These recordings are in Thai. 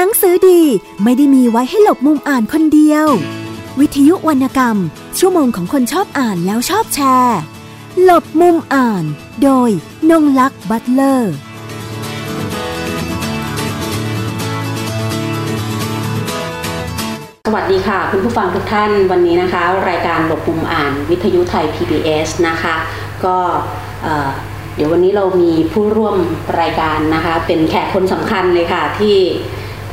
นังสือดีไม่ได้มีไว้ให้หลบมุมอ่านคนเดียว วิทยุวรรณกรรม ชั่วโมงของคนชอบอ่านแล้วชอบแชร์ หลบมุมอ่าน โดยนงลักษ์บัตเลอร์สวัสดีค่ะ คุณผู้ฟังทุกท่านวันนี้นะคะ รายการหลบมุมอ่านวิทยุไทย PBS นะคะ ก็เอ่อเดี๋ยววันนี้เรามีผู้ร่วมรายการนะคะ เป็นแขกคนสำคัญเลยค่ะที่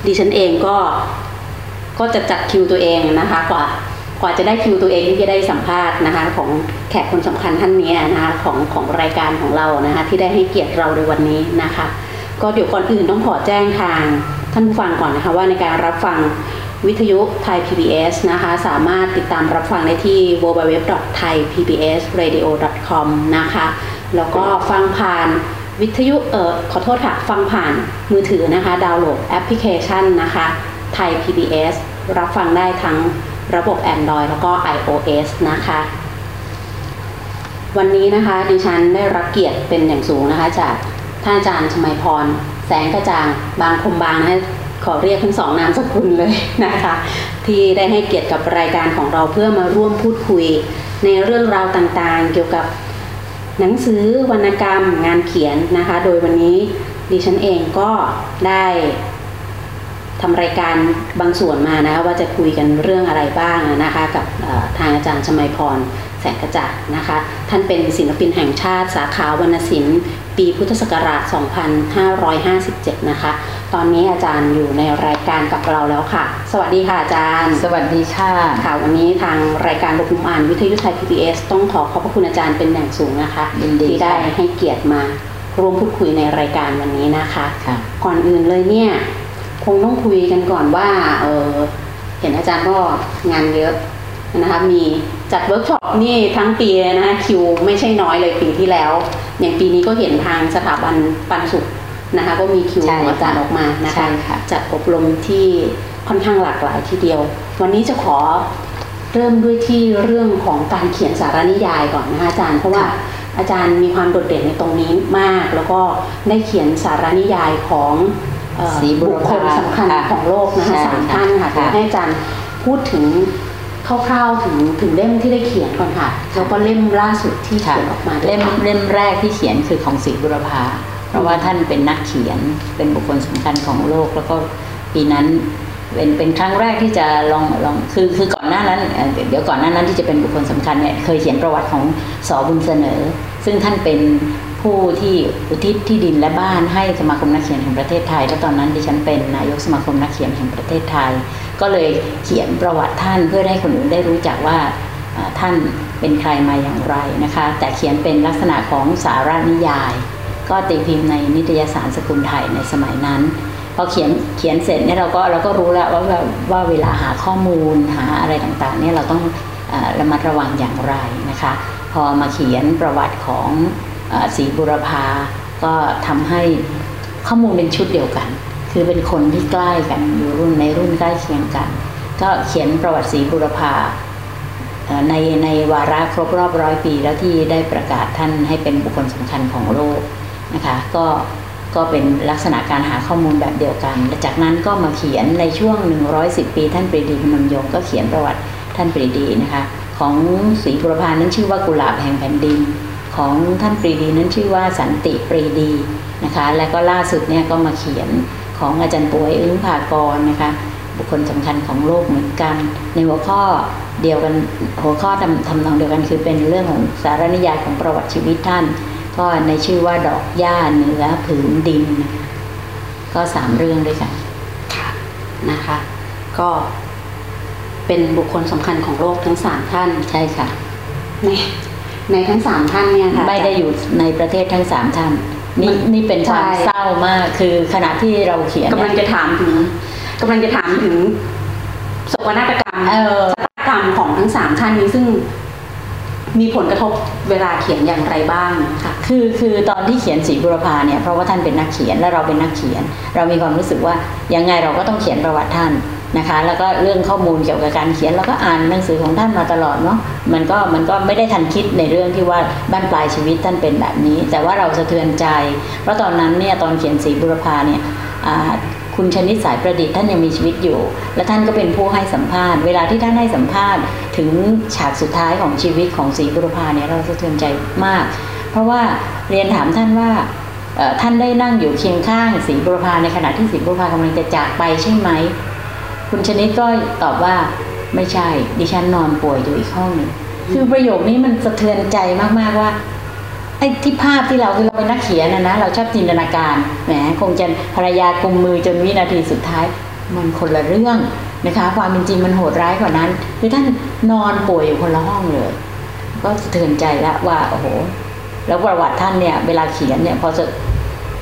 ดิฉันเองก็ก็จะจัดคิวตัวเองนะคะกว่ากว่าจะได้คิวตัวเองที่จะได้สัมภาษณ์นะคะ ของแขกคนสำคัญท่านนี้นะคะของของรายการของเรานะคะ ที่ได้ให้เกียรติเราในวันนี้นะคะ ก็เดี๋ยวก่อนอื่นต้องขอแจ้งทางท่านผู้ฟังก่อนนะคะว่าในการรับฟังวิทยุไทย PBS นะคะ สามารถติดตามรับฟังได้ที่ www.thaipbsradio.com นะคะ แล้วก็ฟังผ่าน วิทยุเอ่อขอโทษค่ะ ฟังผ่านมือถือนะคะ ดาวน์โหลดแอปพลิเคชันนะคะไทย PBS รับฟังได้ทั้งระบบ Android แล้วก็ iOS นะคะ วันนี้นะคะดิฉันได้รับเกียรติเป็นอย่างสูงนะคะ จากท่านอาจารย์ชมัยพร แสงกระจ่างบางคมบางนะคะขอเรียกทั้งสองนามสกุลเลยนะคะ ที่ได้ให้เกียรติกับรายการของเราเพื่อมาร่วมพูดคุยในเรื่องราวต่างๆ เกี่ยวกับ หนังสือวรรณกรรมงานเขียนนะคะ โดยวันนี้ดิฉันเองก็ได้ทำรายการบางส่วนมานะคะว่าจะคุยกันเรื่องอะไรบ้างนะคะ กับทางอาจารย์ชมัยพรแสงกระจ่างนะคะ ท่านเป็นศิลปินแห่งชาติสาขาวรรณศิลป์ ปีพุทธศักราช 2557 นะคะ ตอนนี้อาจารย์อยู่ในรายการกับเราแล้วค่ะ สวัสดีค่ะอาจารย์ สวัสดีค่ะ ค่ะวันนี้ทางรายการหลบมุมอ่านวิทยุไทย PBS ต้องขอขอบพระคุณอาจารย์เป็นอย่างสูงนะคะยินดีที่ได้ค่ะให้เกียรติมาร่วมพูดคุยในรายการวันนี้นะคะค่ะก่อนอื่นเลยเนี่ย คงต้องคุยกันก่อนว่าเออเห็นอาจารย์ก็งานเยอะนะคะมีจัดเวิร์กช็อปนี่ทั้งปีเลยนะคะคิวไม่ใช่น้อยเลยปีที่แล้ว อย่างปีนี้ก็เห็นทางสถาบันปันสุข นะคะก็มีคิวใช่ของอาจารย์ออกมานะใช่คะค่ะจัดอบรมที่ค่อนข้างหลากหลายทีเดียว วันนี้จะขอเริ่มด้วยที่เรื่องของการเขียนสารนิยายก่อนนะคะอาจารย์เพราะว่าอาจารย์มีความโดดเด่นในตรงนี้มาก แล้วก็ได้เขียนสารนิยายของเอ่อศรีบุรบุคคพาลสำคัญค่ะของโลกนะคะใช่สามท่านค่ะค่ะเดี๋ยวให้อาจารย์พูดถึงคร่าวๆถึงถึงเล่มที่ได้เขียนก่อนค่ะแล้วก็เล่มล่าสุดที่เขียนออกมาด้วยเล่มค่ะเล่มแรกที่เขียนคือของศรีบุรพาเพ ราะว่าท่านเป็นนักเขียนเป็นบุคคลสำคัญของโลก แล้วก็ปีนั้นเป็นเป็นครั้งแรกที่จะลองลองคือคือก่อนหน้านั้น เดี๋ยวก่อนหน้านั้นที่จะเป็นบุคคลสำคัญเนี่ยเคยเขียนประวัติของสอบุญเสนอ ซึ่งท่านเป็นผู้ที่อุทิศที่ดินและบ้านให้สมาคมนักเขียนแห่งประเทศไทย และตอนนั้นดิฉันเป็นนายกสมาคมนักเขียนแห่งประเทศไทย ก็เลยเขียนประวัติท่านเพื่อให้คนอื่นได้รู้จักว่าอ่าท่านเป็นใครมาอย่างไรนะคะ แต่เขียนเป็นลักษณะของสารานิยาย ก็ตีพิมพ์ในนิตยสารสกุลไทยในสมัยนั้นพอเขียนเขียนเสร็จเนี่ยเราก็เราก็รู้แล้วว่าว่าเวลาหาข้อมูลหาอะไรต่างๆเนี่ยเราต้องระมัดระวังอย่างไรนะคะ พอมาเขียนประวัติของศรีบุรพาก็ทำให้ข้อมูลเป็นชุดเดียวกัน คือเป็นคนที่ใกล้กันอยู่รุ่นในรุ่นใกล้เคียงกัน ก็เขียนประวัติศรีบุรพาในในวาระครบรอบร้อยปีแล้วที่ได้ประกาศท่านให้เป็นบุคคลสำคัญของโลก นะคะก็ก็เป็นลักษณะการหาข้อมูลแบบเดียวกัน จากนั้นก็มาเขียนในช่วง 110 ปี ท่านปรีดีพนมยงค์ก็เขียนประวัติท่านปรีดีนะคะ ของศรีบุรพานั้นชื่อว่ากุหลาบแห่งแผ่นดิน ของท่านปรีดีนั้นชื่อว่าสันติปรีดีนะคะ และก็ล่าสุดเนี่ยก็มาเขียนของอาจารย์ป่วยอึ้งภากรนะคะ บุคคลสำคัญของโลกเหมือนกัน ในหัวข้อเดียวกันหัวข้อทำทำนองเดียวกันคือเป็นเรื่องของสารนิยายของประวัติชีวิตท่าน ก็ในชื่อว่าดอกหญ้าเหนือผืนดินนะคะก็สามเรื่องด้วยกันค่ะนะคะ ก็เป็นบุคคลสำคัญของโลกทั้งสามท่านใช่ค่ะในในทั้งสามท่านเนี่ยค่ะไม่ได้อยู่ในประเทศทั้งสามท่านนี่มันนี่เป็นความใช่เศร้ามากคือขณะที่เราเขียนกำลังเนี่ยจะถามถึงกำลังจะถามถึงโศกนาฏกรรมเออชะตากรรมของทั้งสามท่านนี้ซึ่ง มีผลกระทบเวลาเขียนอย่างไรบ้างค่ะคือคือตอนที่เขียนศรีบุรพาเนี่ยเพราะว่าท่านเป็นนักเขียนและเราเป็นนักเขียน เรามีความรู้สึกว่ายังไงเราก็ต้องเขียนประวัติท่านนะคะ แล้วก็เรื่องข้อมูลเกี่ยวกับการเขียนเราก็อ่านหนังสือของท่านมาตลอดเนาะมันก็มันก็ไม่ได้ทันคิดในเรื่องที่ว่าบ้านปลายชีวิตท่านเป็นแบบนี้ แต่ว่าเราสะเทือนใจ เพราะตอนนั้นเนี่ยตอนเขียนศรีบุรพาเนี่ยอ่า คุณชนิดสายประดิษฐ์ท่านยังมีชีวิตอยู่ และท่านก็เป็นผู้ให้สัมภาษณ์ เวลาที่ท่านให้สัมภาษณ์ ถึงฉากสุดท้ายของชีวิตของศรีบุรพาเนี่ยเราสะเทือนใจมาก เพราะว่าเรียนถามท่านว่าท่านได้นั่งอยู่เคียงข้างศรีบุรพาในขณะที่ศรีบุรพากำลังจะจากไปใช่ไหม คุณชนิดก็ตอบว่าไม่ใช่ดิฉันนอนป่วยอยู่อีกห้องหนึ่งคือประโยคนี้มันสะเทือนใจมากๆว่า ไอ้ที่ภาพที่เราคือเราเป็นนักเขียนนะนะเราชอบจินตนาการแหมคงจะภรรยากุมมือจนวินาทีสุดท้าย มันคนละเรื่องนะคะ ความเป็นจริงมันโหดร้ายกว่านั้นคือท่านนอนป่วยอยู่คนละห้องเลย ก็สะเทือนใจแล้วว่าโอ้โหแล้วประวัติท่านเนี่ยเวลาเขียนเนี่ยพอจะ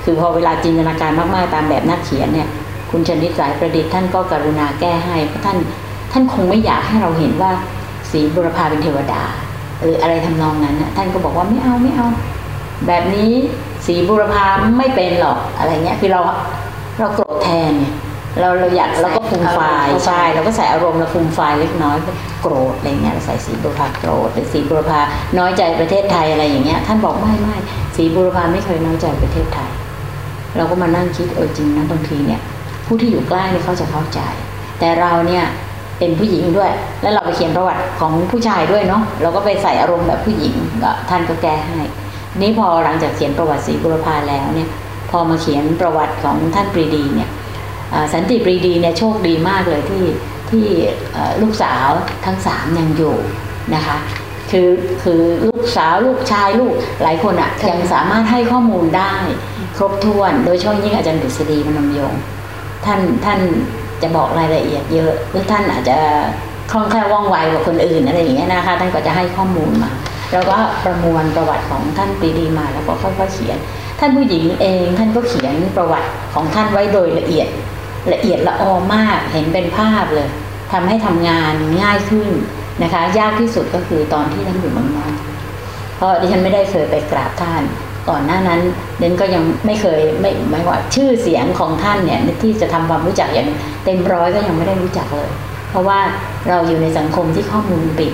คือพอเวลาจินตนาการมากๆตามแบบนักเขียนเนี่ยคุณชนิดสายประดิษฐ์ท่านก็กรุณาแก้ให้เพราะท่านท่านคงไม่อยากให้เราเห็นว่าสีบุรพาเป็นเทวดา หรืออะไรทำนองนั้นนะท่านก็บอกว่าไม่เอาไม่เอา แบบนี้สีบุรพาไม่เป็นหรอกอะไรเงี้ยคือเราเราโกรธแทนเนี่ยเราเราอยากเราก็ฟูมไฟใช่เราก็ใส่อารมณ์เราฟูมไฟเล็กน้อยโกรธอะไรเงี้ยเราใส่สีบุรพาโกรธหรือสีบุรพาน้อยใจประเทศไทยอะไรอย่างเงี้ยท่านบอกไม่ไม่สีบุรพาไม่เคยน้อยใจประเทศไทย เราก็มานั่งคิดเออจริงนะบางทีเนี่ยผู้ที่อยู่ใกล้เนี่ยเขาจะเข้าใจ แต่เราเนี่ย เป็นผู้หญิงด้วย แล้วเราไปเขียนประวัติของผู้ชายด้วยเนาะเราก็ไปใส่อารมณ์แบบผู้หญิงก็ท่านก็แก้ให้ นี้พอหลังจากเขียนประวัติศรีบุรพาแล้วเนี่ย พอมาเขียนประวัติของท่านปรีดีเนี่ยสันติปรีดีเนี่ยโชคดีมากเลยที่ที่ลูกสาวทั้งสามยังอยู่นะคะคือคือลูกสาวลูกชายลูกหลายคนอะ่ะยังสามารถให้ข้อมูลได้ ครบถ้วน โดยเฉพาะยิ่งอาจารย์ดุษฎีมนมยง ท่านท่าน จะบอกรายละเอียดเยอะหรือท่านอาจจะคล่องแคล่วว่องไวกว่าคนอื่นอะไรอย่างเงี้ยนะคะท่านก็จะให้ข้อมูลมาเราก็ประมวลประวัติของท่านปรีดีมาแล้วก็ค่อยๆเขียน ท่านผู้หญิงเองท่านก็เขียนประวัติของท่านไว้โดยละเอียดละเอียดละออมากเห็นเป็นภาพเลยทำให้ทำงานง่ายขึ้นนะคะ ยากที่สุดก็คือตอนที่ท่านอยู่เมืองนอกเพราะดิฉันไม่ได้เคยไปกราบท่าน ก่อนหน้านั้นเดนก็ยังไม่เคยไม่หมายว่าชื่อเสียงของท่านเนี่ยที่จะทำความรู้จักอย่างเต็มร้อยก็ยังไม่ได้รู้จักเลย เพราะว่าเราอยู่ในสังคมที่ข้อมูลปิด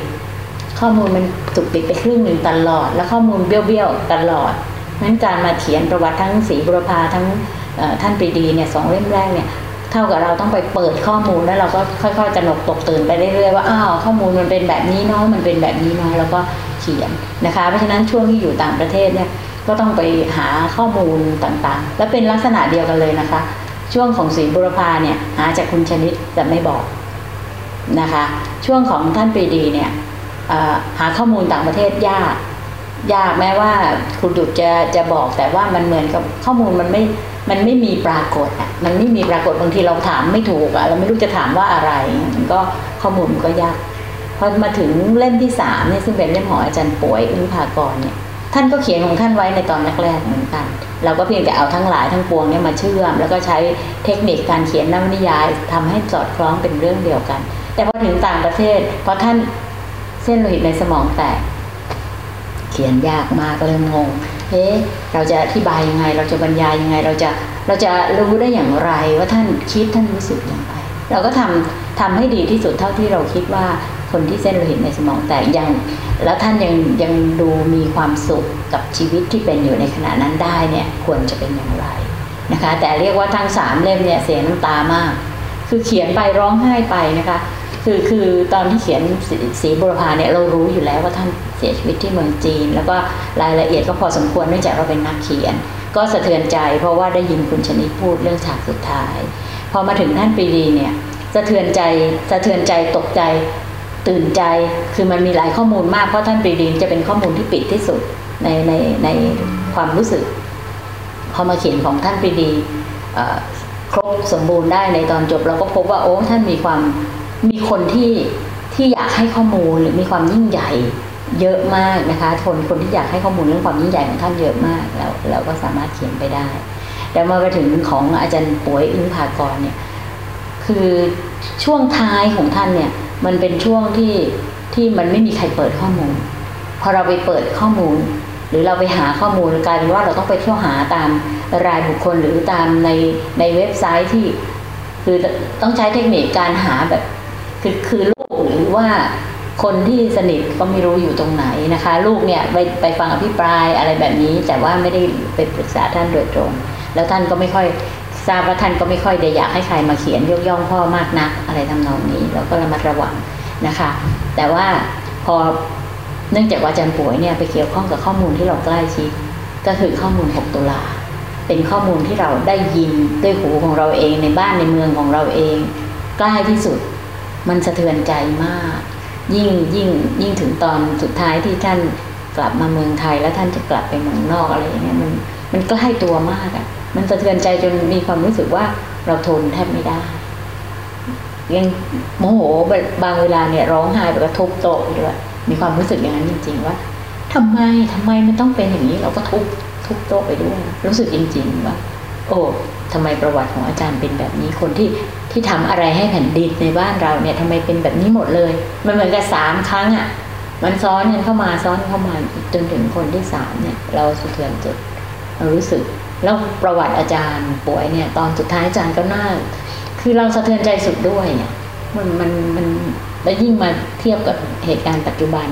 ข้อมูลมันถูกปิดไปครึ่งหนึ่งตลอด แล้วข้อมูลเบี้ยวๆตลอดนั้นการมาเขียนประวัติทั้งสีบุรพาทั้งท่านปรีดีเนี่ยสองเล่มแรกเนี่ยเท่ากับเราต้องไปเปิดข้อมูลแล้วเราก็ค่อยๆจะหนกตกตื่นไปเรื่อยๆว่าอ้าวข้อมูลมันเป็นแบบนี้เนาะมันเป็นแบบนี้เนาะแล้วก็เขียนนะคะ เพราะฉะนั้นช่วงที่อยู่ต่างประเทศเนี่ย ก็ต้องไปหาข้อมูลต่างๆ และเป็นลักษณะเดียวกันเลยนะคะ ช่วงของสีบุรพาเนี่ยหาจากคุณชนิดแต่ไม่บอกนะคะ ช่วงของท่านปรีดีเนี่ยหาข้อมูลต่างประเทศยากยากแม้ว่าคุณดุจจะจะบอกแต่ว่ามันเหมือนกับข้อมูลมันไม่มันไม่มีปรากฏอะมันไม่มีปรากฏบางทีเราถามไม่ถูกอะเราไม่รู้จะถามว่าอะไรมันก็ข้อมูลก็ยากพอมาถึงเล่มที่สามเนี่ยซึ่งเป็นเล่มของอาจารย์ป่วยอึ้งภากรเนี่ย ท่านก็เขียนของท่านไว้ในตอนแรกๆเหมือนกัน เราก็เพียงแต่เอาทั้งหลายทั้งปวงเนี่ยมาเชื่อม แล้วก็ใช้เทคนิคการเขียนนวนิยายทำให้สอดคล้องเป็นเรื่องเดียวกัน แต่พอถึงต่างประเทศพอท่านเส้นโลหิตในสมองแตก เขียนยากมากก็เลยงงเฮ้เราจะอธิบายยังไง เราจะบรรยายยังไง เราจะเราจะรู้ได้อย่างไรว่าท่านคิดท่านรู้สึกอย่างไร เราก็ทำทำให้ดีที่สุดเท่าที่เราคิดว่า คนที่เส้นโลหิตในสมองแตกยังแล้วท่านยังยังดูมีความสุขกับชีวิตที่เป็นอยู่ในขณะนั้นได้เนี่ยควรจะเป็นอย่างไรนะคะ แต่เรียกว่าทั้งสามเล่มเนี่ยเสียน้ำตามาก คือเขียนไปร้องไห้ไปนะคะ คือคือตอนที่เขียนสีบุรพาเนี่ยเรารู้อยู่แล้วว่าท่านเสียชีวิตที่เมืองจีน แล้วก็รายละเอียดก็พอสมควรเนื่องจากเราเป็นนักเขียน ก็สะเทือนใจเพราะว่าได้ยินคุณชนิดพูดเรื่องฉากสุดท้าย พอมาถึงท่านปีดีเนี่ยสะเทือนใจสะเทือนใจตกใจ ตื่นใจคือมันมีหลายข้อมูลมากเพราะท่านปรีดีจะเป็นข้อมูลที่ปิดที่สุดในในในความรู้สึก พอมาเขียนของท่านปรีดีครบสมบูรณ์ได้ในตอนจบเราก็พบว่าโอ้ท่านมีความมีคนที่ที่อยากให้ข้อมูลหรือมีความยิ่งใหญ่เยอะมากนะคะคนคนที่อยากให้ข้อมูลเรื่องความยิ่งใหญ่ของท่านเยอะมากแล้วเราก็สามารถเขียนไปได้แต่มาไปถึงของอาจารย์ป่วยอึ้งภากรเนี่ยคือช่วงท้ายของท่านเนี่ย มันเป็นช่วงที่ที่มันไม่มีใครเปิดข้อมูล พอเราไปเปิดข้อมูล หรือเราไปหาข้อมูลกลายเป็นว่าเราต้องไปเที่ยวหาตามรายบุคคลหรือตามในในเว็บไซต์ที่คือต้องใช้เทคนิคการหาแบบคือคือลูกหรือว่าคนที่สนิทก็ไม่รู้อยู่ตรงไหนนะคะ ลูกเนี่ยไปไปฟังอภิปรายอะไรแบบนี้ แต่ว่าไม่ได้ไปปรึกษาท่านโดยตรง แล้วท่านก็ไม่ค่อย ทราบว่าท่านก็ไม่ค่อยได้อยากให้ใครมาเขียนยกย่องพ่อมากนักอะไรทำนองนี้ เราก็ระมัดระวังนะคะ แต่ว่าพอเนื่องจากว่าอาจารย์ป่วยเนี่ยไปเกี่ยวข้องกับข้อมูลที่เราใกล้ชิดก็คือข้อมูล 6 ตุลาเป็นข้อมูลที่เราได้ยินด้วยหูของเราเองในบ้านในเมืองของเราเอง ใกล้ที่สุดมันสะเทือนใจมาก ยิ่งยิ่งยิ่งถึงตอนสุดท้ายที่ท่านกลับมาเมืองไทยแล้วท่านจะกลับไปเมืองนอกอะไรอย่างเงี้ยมันมันใกล้ตัวมากอะ่ะ มันสะเทือนใจจนมีความรู้สึกว่าเราทนแทบไม่ได้ ยังโมโหบางเวลาเนี่ยร้องไห้แบบกระทุบโต๊ะด้วยมีความรู้สึกอย่างนั้นจริง ๆ ว่าทำไมทำไมมันต้องเป็นอย่างนี้ เราก็ทุบทุบโต๊ะไปด้วย รู้สึกจริง ๆ ว่า โอ้ทำไมประวัติของอาจารย์เป็นแบบนี้คนที่ที่ทำอะไรให้แผ่นดินในบ้านเราเนี่ยทำไมเป็นแบบนี้หมดเลย มันเหมือนกับสามครั้งอะ่ะ มันซ้อนกันเข้ามาซ้อนเข้ามาจนถึงคนที่สามเนี่ย เราสะเทือนจิตเรารู้สึก แล้วประวัติอาจารย์ป่วยเนี่ย ตอนสุดท้ายอาจารย์ก็น่า คือเราสะเทือนใจสุดด้วยเนี่ยมันมันมันแล้วยิ่งมาเทียบกับเหตุการณ์ปัจจุบัน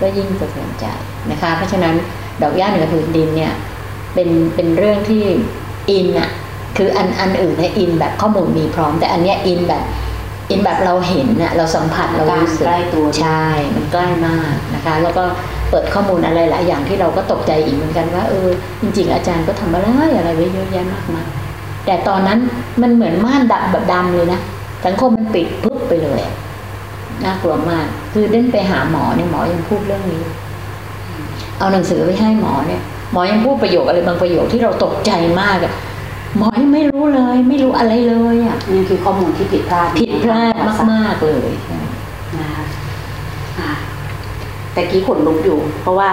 ก็ยิ่งสะเทือนใจนะคะ เพราะฉะนั้นดอกหญ้าเหนือผืนดินเนี่ยเป็นเป็นเรื่องที่อินอะคืออันอันอื่นเนี่ยอินแบบข้อมูลมีพร้อม แต่อันเนี้ยอินแบบอินแบบเราเห็นน่ะเราสัมผัสเรารู้สึกใกล้ตัวใช่มันใกล้มากนะคะ แล้วก็ เปิดข้อมูลอะไรหลายอย่างที่เราก็ตกใจอีกเหมือนกันว่า เออ จริง ๆ อาจารย์ก็ทำอะไรอะไรไว้เยอะแยะมากมายแต่ตอนนั้นมันเหมือนม่านดำแบบดำเลยนะสังคมมันปิดปุ๊บไปเลยน่ากลัวมาก คือเดินไปหาหมอเนี่ยหมอยังพูดเรื่องนี้ เอาหนังสือไปให้หมอเนี่ย หมอยังพูดประโยคอะไรบางประโยคที่เราตกใจมากอะหมอยังไม่รู้เลย ไม่รู้อะไรเลยอะนี่คือข้อมูลที่ผิดพลาดผิดพลาดมากๆเลยนะคะอะ แต่กี้ขนลุกอยู่ เพราะว่า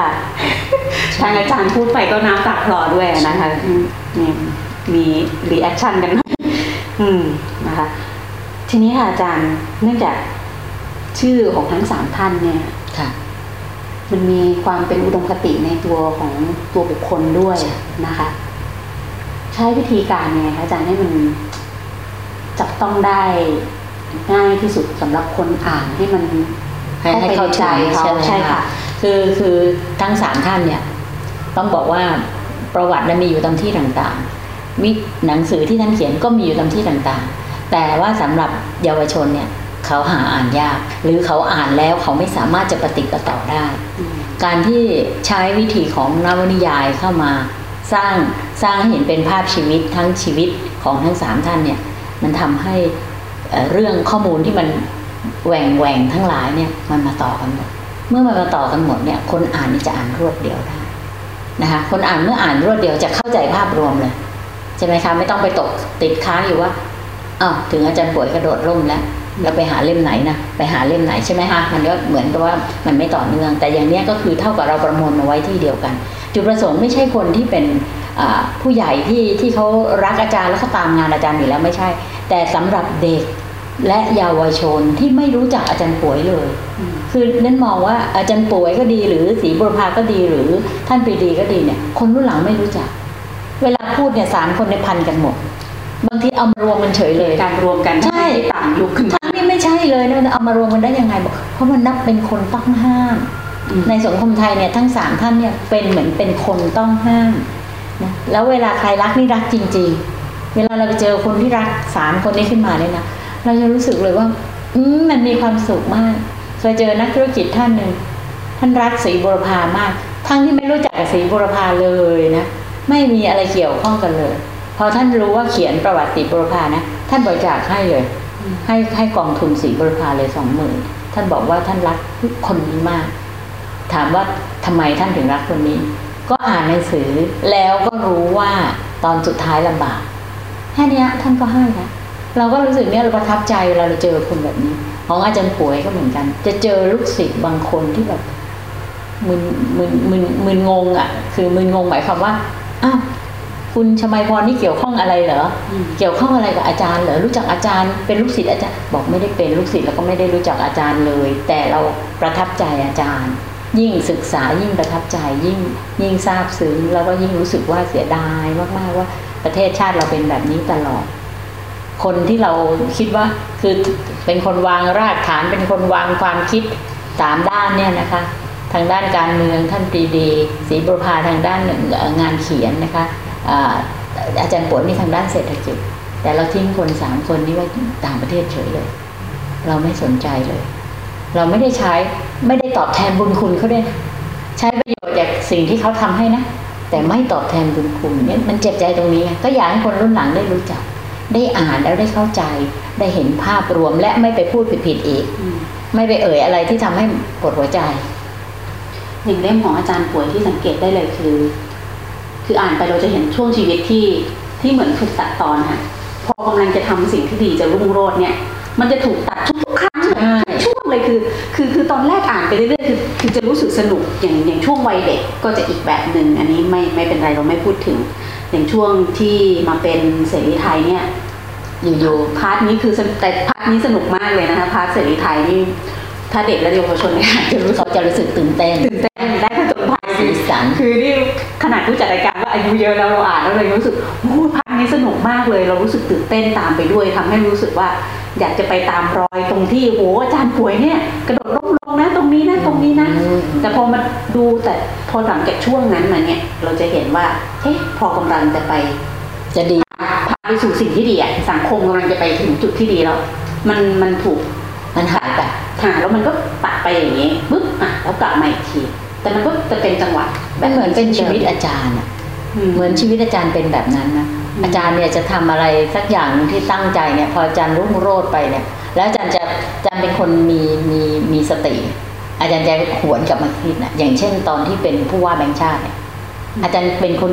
ทางอาจารย์พูดไปก็น้ำตาคลอด้วยนะคะอืมนี่มี reaction กันหน่อยอืมนะคะ ทีนี้ค่ะอาจารย์เนื่องจากชื่อของทั้งสามท่านเนี่ยค่ะมันมีความเป็นอุดมคติในตัวของตัวบุคคลด้วยใช่นะคะ ใช้วิธีการยังไงคะอาจารย์ให้มันจับต้องได้ง่ายที่สุดสำหรับคนอ่านให้มัน ให้ให้เข้าใจเขาใช่ไหมใช่คะค่ะ คือคือทั้งสามท่านเนี่ยต้องบอกว่าประวัตินั้นมีอยู่ตามที่ต่างๆ มีหนังสือที่ท่านเขียนก็มีอยู่ตามที่ต่างๆ แต่ว่าสำหรับเยาวชนเนี่ยเขาหาอ่านยาก หรือเขาอ่านแล้วเขาไม่สามารถจะปฏิดประต่อได้อืมการที่ใช้วิธีของนวนิยายเข้ามาสร้างสร้างให้เห็นเป็นภาพชีวิตทั้งชีวิตของทั้งสามท่านเนี่ยมันทำให้เอ่อเรื่องข้อมูลที่มัน แหว่งแหว่งทั้งหลายเนี่ยมันมาต่อกันหมดเมื่อมันมาต่อกันหมดเนี่ย คนอ่านนี่จะอ่านรวดเดียวได้นะคะ คนอ่านเมื่ออ่านรวดเดียวจะเข้าใจภาพรวมเลยใช่ไหมคะไม่ต้องไปตกติดค้างอยู่ว่าอ้าวถึงอาจารย์ป่วยกระโดดร่มแล้วเราไปหาเล่มไหนนะไปหาเล่มไหนใช่ไหมคะมันก็เหมือนกับว่ามันไม่ต่อเนื่อง แต่อย่างเนี้ยก็คือเท่ากับเราประมวลมาไว้ที่เดียวกัน จุดประสงค์ไม่ใช่คนที่เป็นผู้ใหญ่ที่ที่เขารักอาจารย์แล้วเขาตามงานอาจารย์อยู่แล้วไม่ใช่ แต่สำหรับเด็ก และเยาวชนที่ไม่รู้จักอาจารย์ป่วยเลยอืมคือเน้นมองว่าอาจารย์ป่วยก็ดี หรือศรีบุรพาก็ดีหรือท่านปรีดีก็ดีเนี่ย คนรุ่นหลังไม่รู้จัก เวลาพูดเนี่ยสามคนในพันกันหมด บางทีเอามารวมกันเฉยเลยการรวมกันใช่ที่ต่างยุคขึ้นมาทั้งที่ไม่ใช่เลยนะเอามารวมกันได้ยังไงบอกเพราะมันนับเป็นคนต้องห้ามอืมในสังคมไทยเนี่ยทั้งสามท่านเนี่ยเป็นเหมือนเป็นคนต้องห้ามนะแล้วเวลาใครรักนี่รักจริง ๆ เวลาเราไปเจอคนที่รักสามคนนี้ขึ้นมาเนี่ยนะ เราจะรู้สึกเลยว่า อืมมันมีความสุขมากเคยเจอนักธุรกิจท่านหนึ่งท่านรักศรีบุรพามาก ทั้งที่ไม่รู้จักศรีบุรพาเลยนะไม่มีอะไรเกี่ยวข้องกันเลย พอท่านรู้ว่าเขียนประวัติศรีบุรพานะท่านบริจาคให้เลย ให้ให้กองทุนศรีบุรพาเลยสองหมื่นท่านบอกว่าท่านรักคนนี้มาก ถามว่าทำไมท่านถึงรักคนนี้ ก็อ่านหนังสือแล้วก็รู้ว่าตอนสุดท้ายลำบากแค่นี้ท่านก็ให้นะ เราก็รู้สึกเนี่ยเราประทับใจเวลาเราเจอคนแบบนี้ ของอาจารย์ป่วยก็เหมือนกัน จะเจอลูกศิษย์บางคนที่แบบมึนมึนมึนมึนงงอะ คือมึนงงหมายความว่าอ้าวคุณชมัยพรนี่เกี่ยวข้องอะไรเหรออืมเกี่ยวข้องอะไรกับอาจารย์เหรอ รู้จักอาจารย์ เป็นลูกศิษย์อาจารย์ บอกไม่ได้เป็นลูกศิษย์แล้วก็ไม่ได้รู้จักอาจารย์เลย แต่เราประทับใจอาจารย์ ยิ่งศึกษายิ่งประทับใจยิ่งยิ่งทราบซึ้งแล้วก็ยิ่งรู้สึกว่าเสียดายมากๆว่าประเทศชาติเราเป็นแบบนี้ตลอด คนที่เราคิดว่าคือเป็นคนวางรากฐานเป็นคนวางความคิดสามด้านเนี่ยนะคะ ทางด้านการเมืองท่านปรีดีศรีบุรพาทางด้านงานเขียนนะคะอาอาจารย์ปวดนี่ทางด้านเศรษฐกิจ แต่เราทิ้งคนสามคนนี้ไว้ต่างประเทศเฉยเลย เราไม่สนใจเลย เราไม่ได้ใช้ไม่ได้ตอบแทนบุญคุณเขาด้วยใช้ประโยชน์จากสิ่งที่เขาทำให้นะ แต่ไม่ตอบแทนบุญคุณเนี่ยมันเจ็บใจตรงนี้ก็อยากให้คนรุ่นหลังได้รู้จัก ได้อ่านแล้วได้เข้าใจ ได้เห็นภาพรวมและไม่ไปพูดผิดๆอีกอืมไม่ไปเอ่ยอะไรที่ทำให้ปวดหัวใจอย่างเล่มของอาจารย์ป่วยที่สังเกตได้เลยคือ คืออ่านไปเราจะเห็นช่วงชีวิตที่ที่เหมือนถูกตัดตอนค่ะพอกำลังจะทำสิ่งที่ดีจะรุ่งโรจน์เนี่ย มันจะถูกตัดทุกๆครั้งใช่ทุกช่วงเลยคือ คือคือตอนแรกอ่านไปเรื่อยๆคือคือจะรู้สึกสนุกอย่างอย่างช่วงวัยเด็กก็จะอีกแบบหนึ่งอันนี้ไม่ไม่เป็นไรเราไม่พูดถึง อย่างช่วงที่มาเป็นเสรีไทยเนี่ยอยู่ part นี้คือสนุกแต่ part นี้สนุกมากเลยนะคะ part เสรีไทยนี่ถ้าเด็กและเยาวชนเนี่ยอาจจะรู้ๆสึกเขาจะรู้สึกตื่นเต้นตื่นเต้นได้ผจญภัยสีสันคือนี่ขนาดผู้จัดรายการก็อายุเยอะแล้วเราอ่านแล้วเรายังรู้สึกโอ้พักนี้สนุกมากเลย เรารู้สึกตื่นเต้นตามไปด้วยทำให้รู้สึกว่า อยากจะไปตามรอยตรงที่โอ้อาจารย์ป๋วยเนี่ย กระโดดร่มลงนะตรงนี้นะตรงนี้นะอืมแต่พอมาดูแต่พอหลังจากช่วงนั้นมาเนี่ย เราจะเห็นว่าเอ๊ะพอกำลังจะไป จะดีพาไปสู่สิ่งที่ดีอะสังคมกำลังจะไปถึงจุดที่ดีแล้วมันมันถูกมันหายไปหาแล้วมันก็ตัดไปอย่างนี้ปึ๊บอะแล้วกลับมาอีกทีแต่มันก็จะเป็นจังหวะแบมันบเหมือนเป็นชีวิตอาจารย์อะเหมือนชีวิตอาจารย์เป็นแบบนั้นนะ อืมอาจารย์เนี่ยจะทำอะไรสักอย่างหนึ่งที่ตั้งใจเนี่ย พออาจารย์รุ่งโรจน์ไปเนี่ย แล้วอาจารย์จะอาจารย์เป็นคนมีมีมีสติ อาจารย์จะหวนกลับมาคิดนะอย่างเช่นตอนที่เป็นผู้ว่าแบงค์ชาติเนี่ยอาจารย์เป็นคน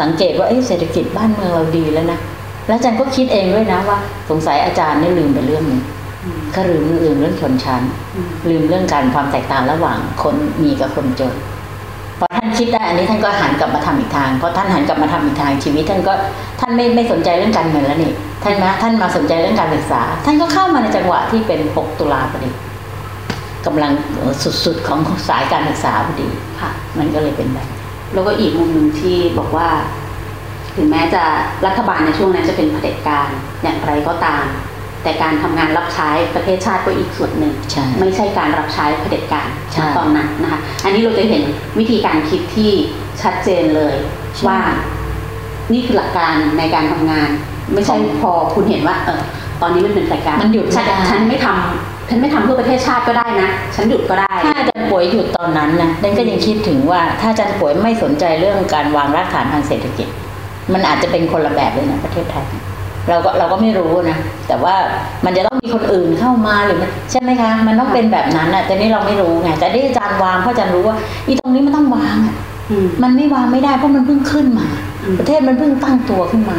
สังเกตว่าเอ๊ะเศรษฐกิจบ้านเมืองเราดีแล้วนะแล้วอาจารย์ก็คิดเองด้วยนะว่า สงสัยอาจารย์เนี่ยลืมไปเรื่องหนึงอืมก็ลืมลืมเรื่องชนชั้นอืมลืมเรื่องการความแตกต่างระหว่างคนมีกับคนจน พอท่านคิดได้อันนี้ท่านก็หันกลับมาทำอีกทางพอท่านหันกลับมาทำอีกทางชีวิต ท่านก็ท่านไม่ไม่สนใจเรื่องการเงินแล้วนี่ท่านมาท่านมาสนใจเรื่องการศึกษา ท่านก็เข้ามาในจังหวะที่เป็น 6 ตุลาพอดีกำลังเอ่อสุดๆของสายการศึกษาพอดีค่ะ มันก็เลยเป็นแบบนี้แล้วก็อีกมุมหนึ่งที่บอกว่า ถึงแม้จะรัฐบาลในช่วงนั้นจะเป็นเผด็จการอย่างไรก็ตาม แต่การทำงานรับใช้ประเทศชาติก็อีกส่วนหนึ่งใช่ไม่ใช่การรับใช้เผด็จการใช่ณตอนนั้นนะคะ อันนี้เราจะเห็นวิธีการคิดที่ชัดเจนเลยใช่ว่านี่คือหลักการในการทำงาน ไม่ใช่พอคุณเห็นว่า เออตอนนี้มันเป็นรายการมันหยุดไม่ฉันได้ฉันไม่ทำฉันไม่ทำเพื่อประเทศชาติก็ได้นะ ฉันหยุดก็ได้ ถ้าอาจารย์ป่วยหยุดตอนนั้นนะดันก็ยังคิดถึงว่า ถ้าอาจารย์ป่วยไม่สนใจเรื่องการวางรากฐานทางเศรษฐกิจ มันอาจจะเป็นคนละแบบเลยนะประเทศไทย เราก็เราก็ไม่รู้นะแต่ว่ามันจะต้องมีคนอื่นเข้ามาหรือมันใช่ไหมคะ มันต้องเป็นแบบนั้นอะแต่นี่เราไม่รู้ไงแต่ที่อาจารย์วางเพราะอาจารย์รู้ว่าอีตรงนี้มันต้องวางอะอืมมันไม่วางไม่ได้เพราะมันเพิ่งขึ้นมาอืมประเทศมันเพิ่งตั้งตัวขึ้นมา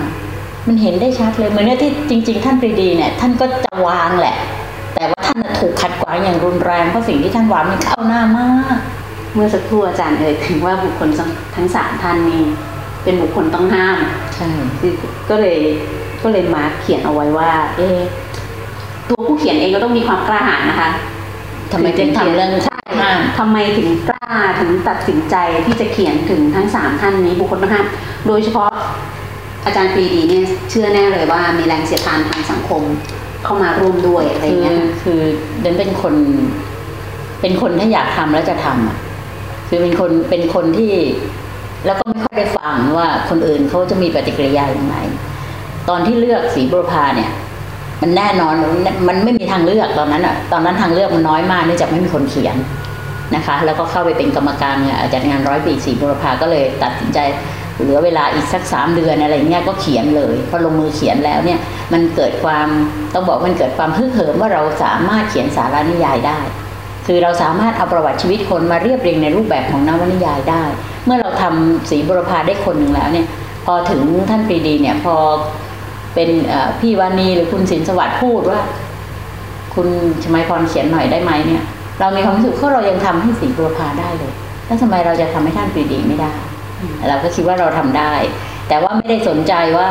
มันเห็นได้ชัดเลยเหมือนเนี่ยที่จริง ๆ ท่านปรีดีเนี่ย ท่านก็จะวางแหละ แต่ว่าท่านน่ะถูกขัดขวางอย่างรุนแรงเพราะสิ่งที่ท่านวางมันเข้าหน้ามากเมื่อสักครู่อาจารย์เอ่ยถึงว่าบุคคลทั้งสามท่านนี้เป็นบุคคลต้องห้ามใช่คือก็เลย ก็เลยมาร์คเขียนเอาไว้ว่า เอะตัวผู้เขียนเองก็ต้องมีความกล้าหาญนะคะทำไมถึงทำเรื่องใช่ห้ามทำไมถึงกล้าถึงตัดสินใจที่จะเขียนถึงทั้งสามท่านนี้บุคคลต้องห้ามโดยเฉพาะอาจารย์ปรีดีเนี่ยเชื่อแน่เลยว่ามีแรงเสียดทานทางสังคมเข้ามาร่วมด้วยอะไรคือเงี้ยค่ะคือเดนเป็นคน เป็นคนที่อยากทำแล้วจะทำอะคือเป็นคนเป็นคนที่ แล้วก็ไม่ค่อยได้ฟังว่าคนอื่นเขาจะมีปฏิกิริยาอย่างไร ตอนที่เลือกสีบุรพาเนี่ย มันแน่นอนมันไม่มีทางเลือกตอนนั้นอะตอนนั้นทางเลือกมันน้อยมากเนื่องจากไม่มีคนเขียนนะคะ แล้วก็เข้าไปเป็นกรรมการเนี่ยจัดงานร้อยปีสีบุรพาก็เลยตัดสินใจเหลือเวลาอีกสักสามเดือนอะไรเงี้ยก็เขียนเลยพอลงมือเขียนแล้วเนี่ยมันเกิดความต้องบอกมันเกิดความฮึกเหิมว่าเราสามารถเขียนสารานิยายได้ คือเราสามารถเอาประวัติชีวิตคนมาเรียบเรียงในรูปแบบของนวนิยายได้ เมื่อเราทำสีบุรพาได้คนหนึ่งแล้วเนี่ยพอถึงท่านปรีดีเนี่ยพอ เป็นเอ่อพี่วานีหรือคุณสินสวัสดิ์พูดว่า คุณชมัยพรเขียนหน่อยได้ไหมเนี่ย เรามีความรู้สึกว่าเรายังทำให้สีบุรพาได้เลยแล้วทำไมเราจะทำให้ท่านปรีดีไม่ได้ เราก็คิดว่าเราทำได้ แต่ว่าไม่ได้สนใจว่า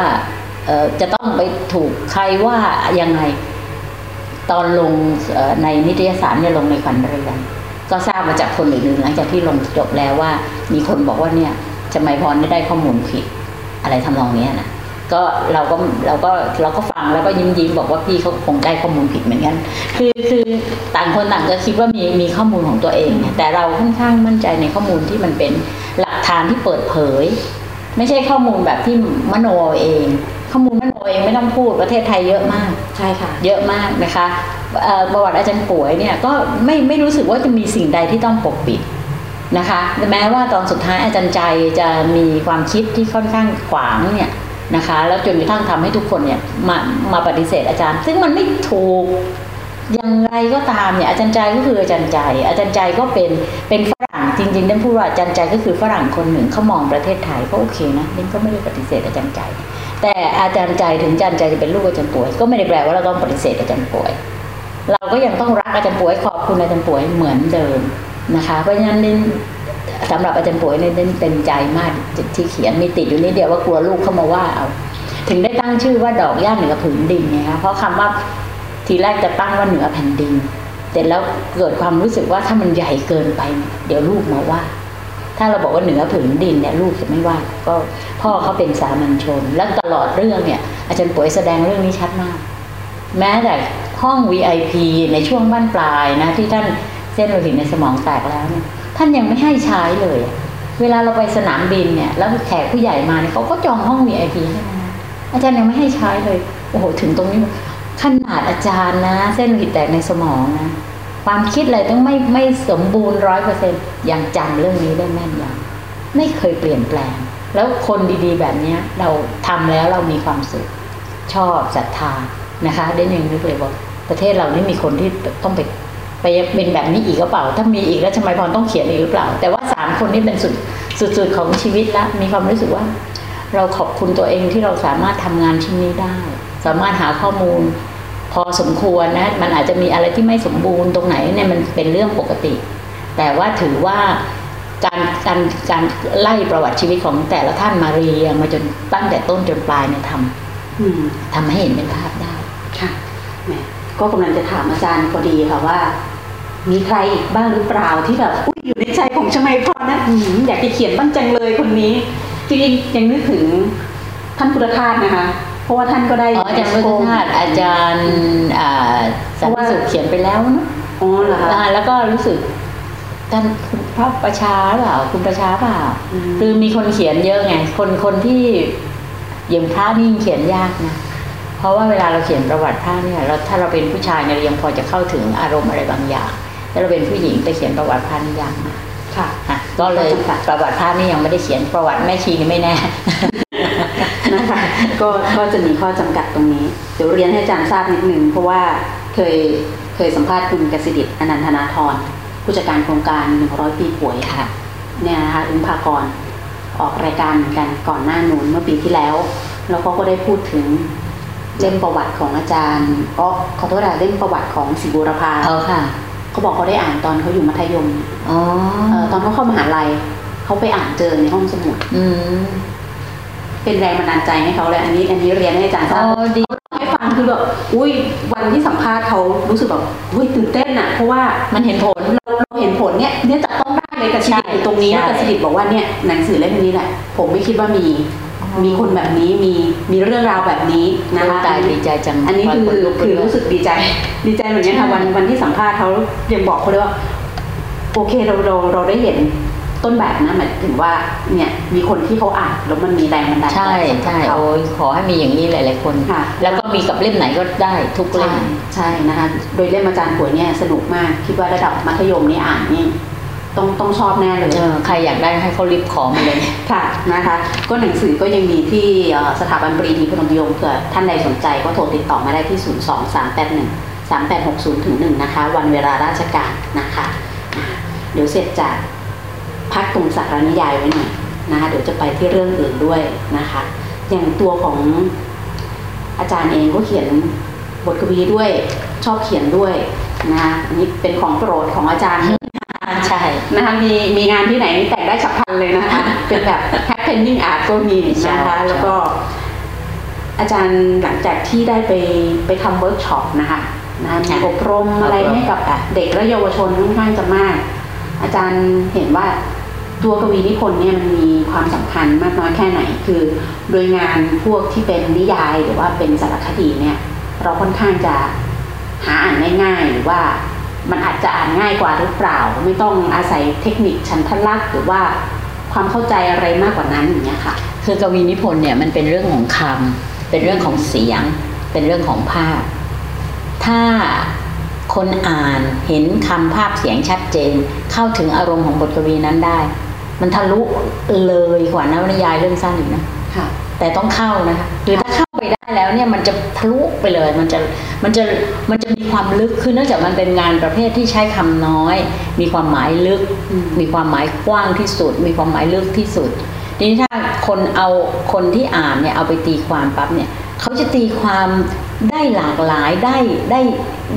เอ่อจะต้องไปถูกใครว่ายังไงตอนลงเอ่อในนิตยสารเนี่ยลงในขวัญเรือนก็ทราบมาจากคนอื่นๆหลังจากที่ลงจบแล้วว่า มีคนบอกว่าเนี่ยชมัยพรได้ข้อมูลผิด อะไรทำนองเนี้ยนะ ก็เราก็เราก็เราก็ฟังแล้วก็ยิ้มยิ้มๆบอกว่าพี่เขาคงได้ข้อมูลผิดเหมือนกัน คือคือต่างคนต่างก็คิดว่ามีมีข้อมูลของตัวเองเนี่ยแต่เราค่อนข้างมั่นใจในข้อมูลที่มันเป็นหลักฐานที่เปิดเผย ไม่ใช่ข้อมูลแบบที่มโนเอง ข้อมูลมโนเองไม่ต้องพูดประเทศไทยเยอะมากใช่ค่ะเยอะมากนะคะประวัติอาจารย์ป่วยเนี่ยก็ไม่ไม่รู้สึกว่าจะมีสิ่งใดที่ต้องปกปิดนะคะแม้ว่าตอนสุดท้ายอาจารย์ใจจะมีความคิดที่ค่อนข้างขวางเนี่ย นะคะ แล้วจนกระทั่งทำให้ทุกคนเนี่ยมามาปฏิเสธอาจารย์ ซึ่งมันไม่ถูกยังไงก็ตามเนี่ยอาจารย์ใจก็คืออาจารย์ใจ อาจารย์ใจก็เป็นเป็นฝรั่งจริงๆเด่นพูดว่าอาจารย์ใจก็คือฝรั่งคนหนึ่งเขามองประเทศไทยก็โอเคนะเด่นก็ไม่ได้ปฏิเสธอาจารย์ใจ แต่อาจารย์ใจถึงอาจารย์ใจจะเป็นลูกอาจารย์ป่วย ก็ไม่ได้แปลว่าเราต้องปฏิเสธอาจารย์ป่วย เราก็ยังต้องรักอาจารย์ป่วยขอบคุณอาจารย์ป่วยเหมือนเดิมนะคะ เพราะฉะนั้นเด่น สำหรับอาจารย์ป่วยเนี่ยเด่นเต็มใจมากที่เขียนมีติดอยู่นิดเดียวว่ากลัวลูกเข้ามาว่าเอาถึงได้ตั้งชื่อว่าดอกย่าเหนือผืนดินไงคะเพราะคำว่าทีแรกจะตั้งว่าเหนือแผ่นดินแต่แล้วเกิดความรู้สึกว่าถ้ามันใหญ่เกินไป เดี๋ยวลูกมาว่า ถ้าเราบอกว่าเหนือผืนดินเนี่ยลูกจะไม่ว่า ก็พ่อเขาเป็นสามัญชน และตลอดเรื่องเนี่ย อาจารย์ป่วยแสดงเรื่องนี้ชัดมาก แม้แต่ห้อง VIP ในช่วงบ้านปลายนะที่ท่านเส้นโลหิตในสมองแตกแล้วเนี่ย ท่านยังไม่ให้ใช้เลย เวลาเราไปสนามบินเนี่ยแล้วแขกผู้ใหญ่มาเนี่ยเขาก็จองห้อง VIP ให้อาจารย์ยังไม่ให้ใช้เลย โอ้โหถึงตรงนี้ขนาดอาจารย์นะ เส้นโลหิตแตกในสมองนะความคิดอะไรต้องไม่ไม่สมบูรณ์ร้อยเปอร์เซ็นต์ยังจำเรื่องนี้ได้แม่นยำไม่เคยเปลี่ยนแปลง แล้วคนดีๆ แบบนี้เราทำแล้วเรามีความสุขชอบศรัทธานะคะ ได้ยังนึกเลยว่าประเทศเรานี่มีคนที่ต้องไป ไปเป็นแบบนี้อีกหรือเปล่า ถ้ามีอีกแล้วทำไมพรต้องเขียนอีกหรือเปล่า แต่ว่าสามคนนี้เป็นสุดสุดๆของชีวิตแล้วมีความรู้สึกว่า เราขอบคุณตัวเองที่เราสามารถทำงานชิ้นนี้ได้ สามารถหาข้อมูล พอสมควรนะมันอาจจะมีอะไรที่ไม่สมบูรณ์ตรงไหนเนี่ยมันเป็นเรื่องปกติ แต่ว่าถือว่าการการการไล่ประวัติชีวิตของแต่ละท่านมาเรียงมาจนตั้งแต่ต้นจนปลายเนี่ยทำทำให้เห็นเป็นภาพได้ค่ะแหมก็กำลังจะถามอาจารย์พอดีค่ะว่า มีใครอีกบ้างหรือเปล่าที่แบบอุ้ยอยู่ในใจของชมัยพรนะอยากจะเขียนบ้างจังเลยคนนี้ จริงๆยังนึกถึงท่านพุทธทาสนะคะ เพราะว่าท่านก็ได้อ๋ออาจารย์พุทธทาสอาจารย์อ่าสันติสุขเขียนไปแล้วนะอ๋อเหรอคะแล้วก็รู้สึกท่านคุณพระประชาเปล่าคุณประชาเปล่าคือมีคนเขียนเยอะไงคนคนที่อย่างพระนี่เขียนยากนะเพราะว่าเวลาเราเขียนประวัติพระเนี่ยเราถ้าเราเป็นผู้ชายเนี่ยเรายังพอจะเข้าถึงอารมณ์อะไรบางอย่าง ถ้าเราเป็นผู้หญิงไปเขียนประวัติพระนี่ยากมากค่ะอะก็เลยประวัติพระนี่ยังไม่ได้เขียนประวัติแม่ชีนี่ไม่แน่นะคะก็ก็จะมีข้อจำกัดตรงนี้ เดี๋ยวเรียนให้อาจารย์ทราบนิดนึงเพราะว่าเคยเคยสัมภาษณ์คุณกสิดิตอนันทนาธรผู้จัดการโครงการ 100 ปีป่วยค่ะเนี่ยนะคะอึ้งภากรออกรายการเหมือนกันก่อนหน้านู้นเมื่อปีที่แล้ว แล้วก็ก็ได้พูดถึงเล่มประวัติของอาจารย์ก็ขอโทษนะเล่มประวัติของศิบูรพาเขาค่ะ เขาบอกเขาได้อ่านตอนเขาอยู่มัธยมอ๋อเอ่อตอนเขาเข้ามหาลัยเขาไปอ่านเจอในห้องสมุดอืมเป็นแรงบันดาลใจให้เขาเลยอันนี้ อันนี้เรียนให้อาจารย์ทราบอ๋อดีเขาเล่าให้ฟังคือแบบอุ้ยวันที่สัมภาษณ์เขารู้สึกแบบอุ้ยตื่นเต้นอะเพราะว่ามันเห็นผลเราเราเห็นผลเนี่ยเนี่ยจะต้องได้เลยกระชิดอยู่ตรงนี้ใช่แล้วกระชิดบอกว่าเนี่ยหนังสือเล่มนี้แหละผมไม่คิดว่ามี มีคนแบบนี้มีมีเรื่องราวแบบนี้นะคะตายดีใจจังอันนี้คือขลุกไปคือด้วยรู้สึกดีใจ ดีใจเหมือนกันค่ะวันวันที่สัมภาษณ์เขายังบอกเขาเลยว่าโอเคเราเราเราได้เห็นต้นแบบนะหมายถึงว่าเนี่ยมีคนที่เขาอ่านแล้วมันมีแรงบันดาลใจใช่ใช่เขาโอ้ยขอให้มีอย่างนี้หลาย ๆ คนค่ะ แล้วก็มีกับเล่มไหนก็ได้ทุกเล่ใช่มใช่นะคะ โดยเล่มอาจารย์ป่วยเนี่ยสนุกมากคิดว่าระดับมัธยมนี่อ่านนี่ ต้องต้องชอบแน่เลยเออใครอยากได้ให้เขารีบขอมาเลยค่ะนะคะ ก็หนังสือก็ยังมีที่เอ่อสถาบันปรีดีพนมยงค์เผื่อท่านใดสนใจก็โทรติดต่อมาได้ที่ 0 2 3 8 1 3 8 6 0ถึง1นะคะ วันเวลาราชการนะคะอ่าเดี๋ยวเสร็จจากพักตรงสารนิยายไว้หน่อยนะคะ เดี๋ยวจะไปที่เรื่องอื่นด้วยนะคะ อย่างตัวของอาจารย์เองก็เขียนบทกวีด้วยชอบเขียนด้วยนะคะอันนี้เป็นของโปรดของอาจารย์ ใช่นะคะมีมีงานที่ไหนนี่แต่งได้ฉับพลันเลยนะคะ เป็นแบบ happening art ก็มีนะคะแล้วก็อาจารย์หลังจากที่ได้ไปไปทำเวิร์กช็อปนะคะนะมีอบรมอะไรให้กับเด็กและเยาวชนค่อนข้างจะมาก อาจารย์เห็นว่าตัวกวีนิพนธ์เนี่ยมันมีความสำคัญมากน้อยแค่ไหน คือโดยงานพวกที่เป็นนิยายหรือว่าเป็นสารคดีเนี่ย เราค่อนข้างจะหาอ่านง่ายๆหรือว่า มันอาจจะอ่านง่ายกว่าหรือเปล่า ไม่ต้องอาศัยเทคนิคฉันทลักษณ์หรือว่าความเข้าใจอะไรมากกว่านั้นอย่างเงี้ยค่ะ คือกวีนิพนธ์เนี่ยมันเป็นเรื่องของคำเป็นเรื่องของเสียง เป็นเรื่องของภาพ ถ้าคนอ่านเห็นคำภาพเสียงชัดเจน เข้าถึงอารมณ์ของบทกวีนั้นได้ มันทะลุเลยกว่านวนิยายเรื่องสั้นอีกนะค่ะแต่ต้องเข้านะคะคือถ้าเข้า ได้แล้วเนี่ยมันจะทะลุไปเลย มันจะมันจะมันจะมีความลึกคือเนื่องจากมันเป็นงานประเภทที่ใช้คำน้อย มีความหมายลึก มีความหมายกว้างที่สุด มีความหมายลึกที่สุดทีนี้ถ้าคนเอาคนที่อ่านเนี่ยเอาไปตีความปั๊บเนี่ยเขาจะตีความได้หลากหลายได้ได้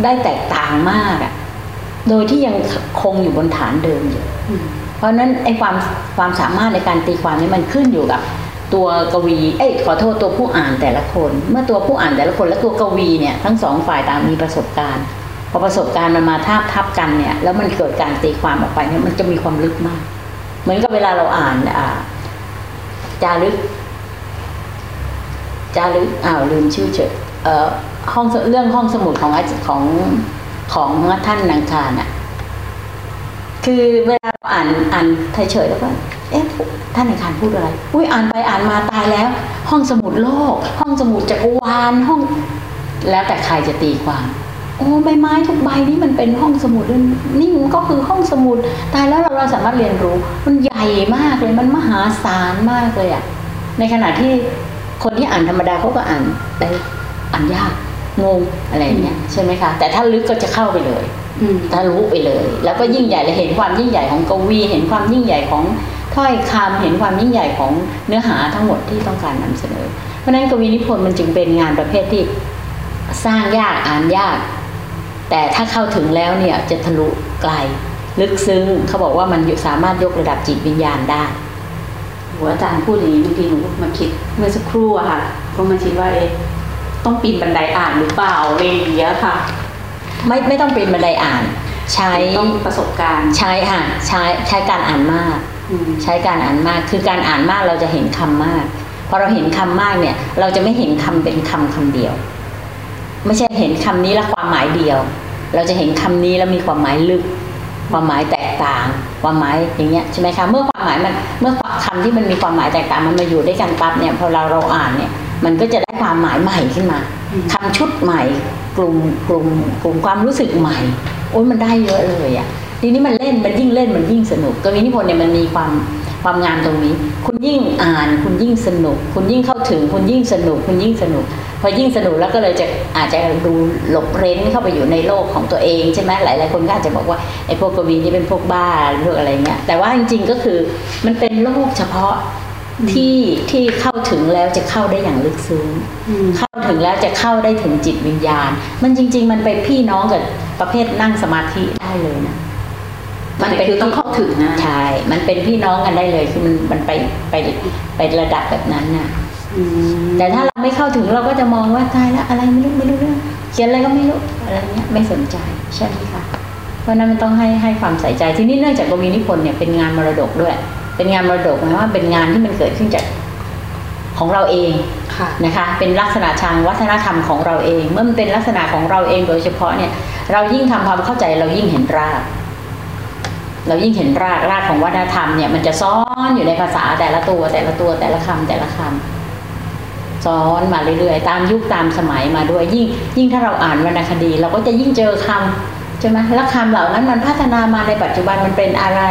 ได้แตกต่างมากอะโดยที่ยังคงอยู่บนฐานเดิมอยู่เพราะฉะนั้นไอ้ความความสามารถในการตีความนี้มันขึ้นอยู่กับ ตัวกวี เอ้ยขอโทษตัวผู้อ่านแต่ละคน เมื่อตัวผู้อ่านแต่ละคนและตัวกวีเนี่ยทั้งสองฝ่ายต่างมีประสบการณ์พอประสบการณ์มันมาทาบทับกันเนี่ย แล้วมันเกิดการตีความออกไปเนี่ยมันจะมีความลึกมาก เหมือนกับเวลาเราอ่านอ่าจารึกจารึกอ้าวลืมชื่อเฉยเอ่อห้องเรื่องห้องสมุดของของของท่านนางคารน่ะ คือเวลาเราอ่านอ่านเฉยๆแล้วก็เอ๊ะท่านในคารพูดอะไร อุ้ยอ่านไปอ่านมาตายแล้ว ห้องสมุดโลก ห้องสมุดจักรวาลห้อง แล้วแต่ใครจะตีความโอ้ใบไม้ทุกใบนี่มันเป็นห้องสมุดนี่มันก็คือห้องสมุดตายแล้วเราเราสามารถเรียนรู้ มันใหญ่มากเลยมันมหาศาลมากเลยอะในขณะที่คนที่อ่านธรรมดาเขาก็อ่านได้อ่านยากงงอะไรเงี้ยใช่ไหมคะแต่ถ้าลึกก็จะเข้าไปเลย ทะลุไปเลย แล้วก็ยิ่งใหญ่เลยเห็นความยิ่งใหญ่ของกวี เห็นความยิ่งใหญ่ของถ้อยคำเห็นความยิ่งใหญ่ของเนื้อหาทั้งหมดที่ต้องการนำเสนอ เพราะฉะนั้นกวีนิพนธ์มันจึงเป็นงานประเภทที่สร้างยากอ่านยาก แต่ถ้าเข้าถึงแล้วเนี่ยจะทะลุไกล ลึกซึ้งเขาบอกว่ามันสามารถยกระดับจิตวิญญาณได้หัวอาจารย์พูดอย่างนี้บางทีหนูมาคิดเมื่อสักครู่อะค่ะ ก็มาคิดว่าเอ๊ะต้องปีนบันไดอ่านหรือเปล่าอะไรอย่างเงี้ยค่ะ ไม่ไม่ต้องเป็นบันไดอ่าน ใช้ต้องประสบการณ์ ใช้ค่ะใช้ใช้การอ่านมากอืมใช้การอ่านมากคือการอ่านมากเราจะเห็นคำมากพอเราเห็นคำมากเนี่ย เราจะไม่เห็นคำเป็นคำคำเดียว ไม่ใช่เห็นคำนี้แล้วความหมายเดียว เราจะเห็นคำนี้แล้วมีความหมายลึก ความหมายแตกต่าง ความหมายอย่างเงี้ยใช่ไหมคะเมื่อความหมายมันเมื่อคำที่มันมีความหมายแตกต่างมันมาอยู่ด้วยกันปั๊บเนี่ยพอเราเราอ่านเนี่ย มันก็จะได้ความหมายใหม่ขึ้นมาอืมคำชุดใหม่ กลุ่มกลุ่มกลุ่มความรู้สึกใหม่ โอ้ยมันได้เยอะเลยอะ่ะทีนี้มันเล่นมันยิ่งเล่นมันยิ่งสนุก กวีนิพนธ์เนี่ยมันมีความความงามตรงนี้ คุณยิ่งอ่านคุณยิ่งสนุก คุณยิ่งเข้าถึง คุณยิ่งสนุก คุณยิ่งสนุก พอยิ่งสนุกแล้วก็เลยจะอาจจะดูหลบเร้นเข้าไปอยู่ในโลกของตัวเองใช่ไหมหลายหลายๆคนก็อาจจะบอกว่าไอ้พวกกวีนี่เป็นพวกบ้าพวกอะไรเงี้ยแต่ว่าจริงๆก็คือมันเป็นโลกเฉพาะ ที่ที่เข้าถึงแล้วจะเข้าได้อย่างลึกซึ้งอืมเข้าถึงแล้วจะเข้าได้ถึงจิตวิญญาณ มันจริง ๆ มันเป็นพี่น้องกับประเภทนั่งสมาธิได้เลยนะมันคือต้องเข้าถึงนะใช่มันเป็นพี่น้องกันได้เลยคือมันมันไปไปไประดับแบบนั้นน่ะอืมแต่ถ้าเราไม่เข้าถึงเราก็จะมองว่าตายแล้วอะไรไม่รู้ไม่รู้เรื่องเขียนอะไรก็ไม่รู้อะไรเงี้ยไม่สนใจใช่ไหมคะเพราะฉะนั้นมันต้องให้ให้ความใส่ใจที่นี่เนื่องจากกวีนิพนธ์เนี่ยเป็นงานมรดกด้วย เป็นงานมรดกหมายว่าเป็นงานที่มันเกิดขึ้นจากของเราเองค่ะนะคะ เป็นลักษณะทางวัฒนธรรมของเราเอง เมื่อมันเป็นลักษณะของเราเองโดยเฉพาะเนี่ย เรายิ่งทำความเข้าใจเรายิ่งเห็นราก เรายิ่งเห็นรากรากของวัฒนธรรมเนี่ยมันจะซ้อนอยู่ในภาษาแต่ละตัวแต่ละตัวแต่ละคำแต่ละคำซ้อนมาเรื่อยๆ ตามยุคตามสมัยมาด้วยยิ่ง ยิ่งถ้าเราอ่านวรรณคดี เราก็จะยิ่งเจอคำใช่ไหมแล้วคำเหล่านั้นมันพัฒนามาในปัจจุบันมันเป็นอะไร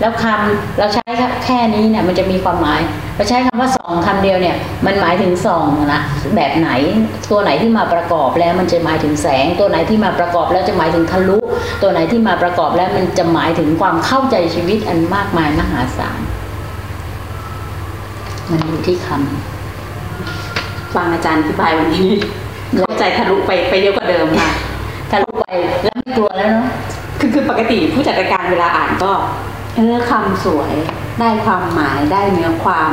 แล้วคำเราใช้แค่นี้เนี่ยมันจะมีความหมาย เราใช้คำว่าส่องคำเดียวเนี่ยมันหมายถึงส่องนะแบบไหนตัวไหนที่มาประกอบแล้วมันจะหมายถึงแสง ตัวไหนที่มาประกอบแล้วจะหมายถึงทะลุ ตัวไหนที่มาประกอบแล้วมันจะหมายถึงความเข้าใจชีวิตอันมากมายมหาศาลมันอยู่ที่คฟังอาจารย์อธิบายวันนี้เข้าใจทะลุไปไปเยอะกว่าเดิมค่ะำ ทะลุไปแล้วไม่กลัวแล้วเนาะคือคือปกติผู้จัดรายการเวลาอ่านก็ เออคำสวยได้ความหมายได้เนื้อความ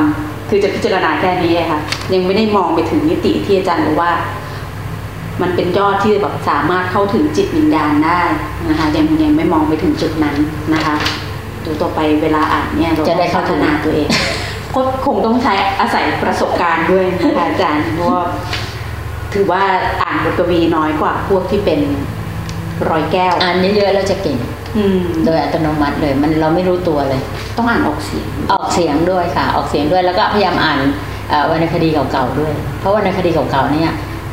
คือจะพิจารณาแค่นี้อะค่ะ ยังไม่ได้มองไปถึงมิติที่อาจารย์บอกว่า มันเป็นยอดที่แบบสามารถเข้าถึงจิตวิญญาณได้นะคะ ยังยังไม่มองไปถึงจุดนั้นนะคะเดี๋ยวต่อไปเวลาอ่านเนี่ยเราจะได้เข้าพัถึฒงนาตัวเองก็คงต้องใช้อาศัยประสบการณ์ด้วยนะคะอาจารย์เพราะว่า ถือว่าอ่านบทกวีน้อยกว่าพวกที่เป็นร้อยแก้ว อ่านเยอะๆแล้วจะเก่งอืมโดยอัตโนมัติเลยมันเราไม่รู้ตัวเลย ต้องอ่านออกเสียง ออกเสียงด้วยค่ะ ออกเสียงด้วยแล้วก็พยายามอ่านเอ่อวรรณคดีเก่าๆด้วย เพราะวรรณคดีเก่าๆเนี่ย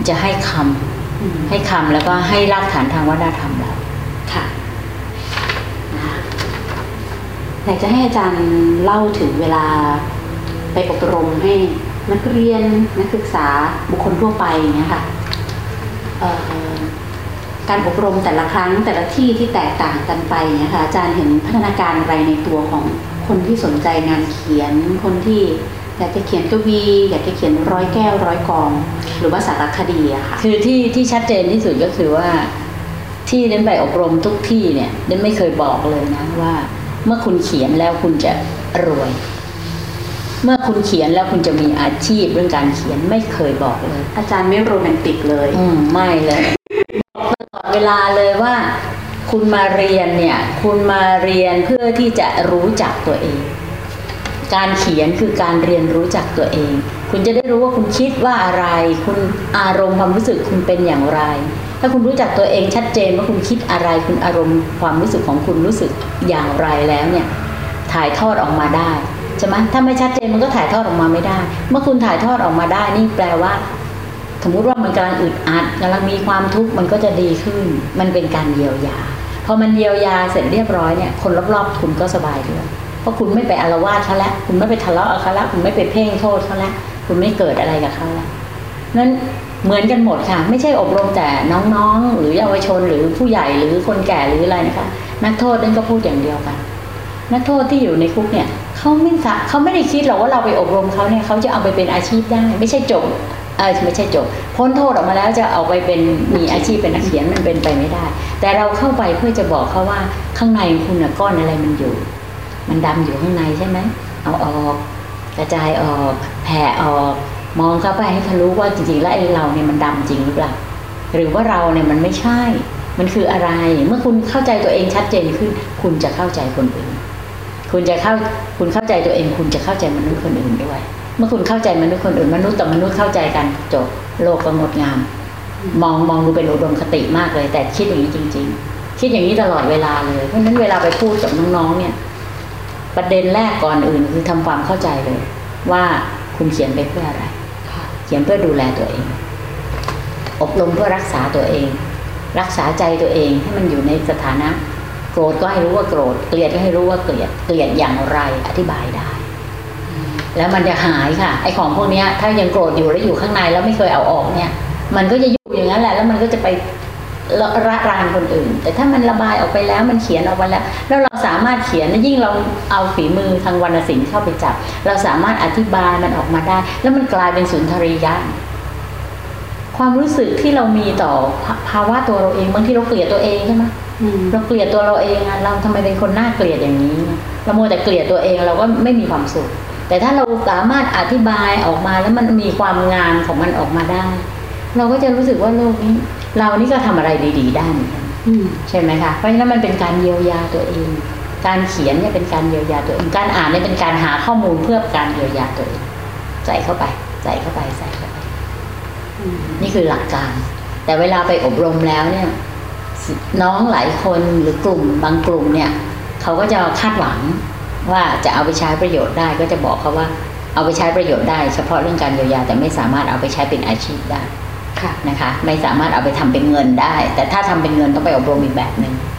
จะให้คำอืมให้คำแล้วก็ให้รากฐานทางวัฒนธรรมเราค่ะนะคะอยากจะให้อาจารย์เล่าถึงเวลาไปอบรมให้ นักเรียนนักศึกษาบุคคลทั่วไปอย่างเงี้ยค่ะการอบรมแต่ละครั้งแต่ละที่ที่แตกต่างกันไปอย่างเงี้ยค่ะอาจารย์เห็นพัฒนาการอะไรในตัวของคนที่สนใจงานเขียนคนที่อยากจะเขียนกวี อยากจะเขียนร้อยแก้วร้อยกอง หรือว่าสารคดีอะค่ะคือที่ที่ชัดเจนที่สุดก็คือว่าที่เดนไปอบรมทุกที่เนี่ยเดนไม่เคยบอกเลยนะว่า เมื่อคุณเขียนแล้วคุณจะรวย เมื่อคุณเขียนแล้วคุณจะมีอาชีพเรื่องการเขียนไม่เคยบอกเลย อาจารย์ไม่โรแมนติกเลย อืมไม่เลยบอกตลอดเวลาเลยว่า คุณมาเรียนเนี่ย คุณมาเรียนเพื่อที่จะรู้จักตัวเอง การเขียนคือการเรียนรู้จักตัวเอง คุณจะได้รู้ว่าคุณคิดว่าอะไร คุณอารมณ์ความรู้สึกคุณเป็นอย่างไร ถ้าคุณรู้จักตัวเองชัดเจนว่าคุณคิดอะไร คุณอารมณ์ความรู้สึกของคุณรู้สึกอย่างไรแล้วเนี่ย ถ่ายทอดออกมาได้ ใช่ไหมถ้าไม่ชัดเจนมันก็ถ่ายทอดออกมาไม่ได้ เมื่อคุณถ่ายทอดออกมาได้นี่แปลว่า สมมุติว่ามันกำลังอึดอัดกำลังมีความทุกข์มันก็จะดีขึ้น มันเป็นการเยียวยาพอมันเยียวยาเสร็จเรียบร้อยเนี่ยคนรอบๆคุณก็สบายด้วยเพราะคุณไม่ไปอารวาสเขาแล้วคุณไม่ไปทะเลาะเขาแล้วคุณไม่ไปเพ่งโทษเขาแล้วคุณไม่เกิดอะไรกับเขาแล้วนั้นเหมือนกันหมดค่ะ ไม่ใช่อบรมแต่น้องๆ หรือเยาวชนหรือผู้ใหญ่หรือคนแก่หรืออะไรนะคะ นักโทษนั่นก็พูดอย่างเดียวกัน นักโทษที่อยู่ในคุกเนี่ย เขาไม่สะเขาไม่ได้คิดหรอกว่าเราไปอบรมเขาเนี่ยเขาจะเอาไปเป็นอาชีพได้ ไม่ใช่จบเออไม่ใช่จบพ้นโทษออกมาแล้วจะเอาไปเป็นมีอาชีพเป็นนักเขียนมันเป็นไปไม่ได้ แต่เราเข้าไปเพื่อจะบอกเขาว่าข้างในคุณก้อนอะไรมันอยู่ มันดำอยู่ข้างในใช่ไหมเอาออกกระจายออกแผ่ออก มองเข้าไปให้ทะลุว่าจริงๆแล้วไอ้เราเนี่ยมันดำจริงหรือเปล่าหรือว่าเราเนี่ยมันไม่ใช่ มันคืออะไร เมื่อคุณเข้าใจตัวเองชัดเจนขึ้น คุณจะเข้าใจคนอื่น คุณจะเข้าคุณเข้าใจตัวเอง คุณจะเข้าใจมนุษย์คนอื่นด้วย เมื่อคุณเข้าใจมนุษย์คนอื่น มนุษย์ต่อมนุษย์เข้าใจกันจบโลกก็งดงาม มองมองดูเป็นอุดมคติมากเลย แต่คิดอย่างนี้จริง ๆ คิดอย่างนี้ตลอดเวลาเลยเพราะฉะนั้นเวลาไปพูดกับน้องๆเนี่ย ประเด็นแรกก่อนอื่นคือทำความเข้าใจเลย ว่าคุณเขียนไปเพื่ออะไรค่ะเขียนเพื่อดูแลตัวเอง อบรมเพื่อรักษาตัวเอง รักษาใจตัวเองให้มันอยู่ในสถานะ โกรธก็ให้รู้ว่าโกรธ เกลียดก็ให้รู้ว่าเกลียด เกลียดอย่างไรอธิบายได้ แล้วมันจะหายค่ะ ไอ้ของพวกนี้ถ้ายังโกรธอยู่แล้วอยู่ข้างในแล้วไม่เคยเอาออกเนี่ย มันก็จะอยู่อย่างนั้นแหละ แล้วมันก็จะไประรานคนอื่น แต่ถ้ามันระบายออกไปแล้วมันเขียนออกไปแล้ว แล้วเราสามารถเขียนยิ่งเราเอาฝีมือทางวรรณศิลป์เข้าไปจับ เราสามารถอธิบายมันออกมาได้ แล้วมันกลายเป็นสุนทรียะความรู้สึกที่เรามีต่อภาวะตัวเราเองบางทีเราเกลียดตัวเองใช่ไหม เราเกลียดตัวเราเองอะเราทำไมเป็นคนน่าเกลียดอย่างนี้ เราโมวแต่เกลียดตัวเองเราก็ไม่มีความสุข แต่ถ้าเราสามารถอธิบายออกมาแล้วมันมีความงามของมันออกมาได้ เราก็จะรู้สึกว่าโลกนี้ เรานี่ก็ทำอะไรดี ๆ ได้เหมือนกันอืมใช่ไหมคะเพราะฉะนั้นมันเป็นการเยียวยาตัวเอง การเขียนเนี่ยเป็นการเยียวยาตัวเอง การอ่านเนี่ยเป็นการหาข้อมูลเพื่อการเยียวยาตัวเอง ใส่เข้าไป ใส่เข้าไปใส่เข้าไปอืมนี่คือหลักการ แต่เวลาไปอบรมแล้วเนี่ย น้องหลายคนหรือกลุ่มบางกลุ่มเนี่ยเขาก็จะคาดหวังว่าจะเอาไปใช้ประโยชน์ได้ก็จะบอกเขาว่าเอาไปใช้ประโยชน์ได้ เฉพาะเรื่องการเยียวยาแต่ไม่สามารถเอาไปใช้เป็นอาชีพได้ค่ะนะคะ ไม่สามารถเอาไปทำเป็นเงินได้ แต่ถ้าทำเป็นเงินต้องไปอบรมอีกแบบหนึ่งอืม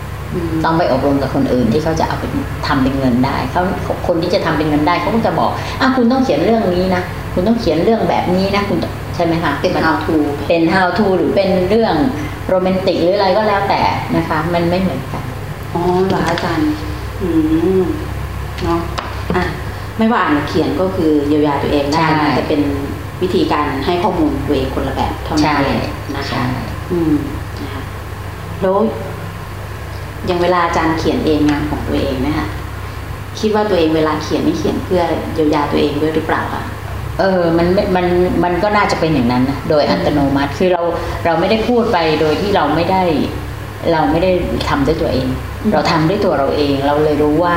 ต้องไปอบรมกับคนอื่นที่เขาจะเอาไปทำเป็นเงินได้เขาคนที่จะทำเป็นเงินได้เขาก็จะบอกอะคุณต้องเขียนเรื่องนี้นะคุณต้องเขียนเรื่องแบบนี้นะคุณใช่ไหมคะเป็นมัน how to เป็น how to หรือเป็นเรื่องโรแมนติกหรืออะไรก็แล้วแต่นะคะ มันไม่เหมือนกันอ๋อเหรออาจารย์อืมเนาะอะไม่ว่าอ่านหรือเขียนก็คือเยียวยาตัวเองได้ใช่นะแต่เป็นวิธีการให้ข้อมูลตัวเองคนละแบบเท่านั้นใช่เองนะคะใช่อืมนะคะแล้ว อย่างเวลาอาจารย์เขียนเองงานของตัวเองนะคะคิดว่าตัวเองเวลาเขียนนี่เขียนเพื่อเยียวยาตัวเองด้วยหรือเปล่าคะเออ มันไม่มัน มันก็น่าจะเป็นอย่างนั้นนะโดยอัตโนมัติ คือเรา เราไม่ได้พูดไปโดยที่เราไม่ได้ เราไม่ได้ทำด้วยตัวเองอืมเราทำด้วยตัวเราเอง เราเลยรู้ว่า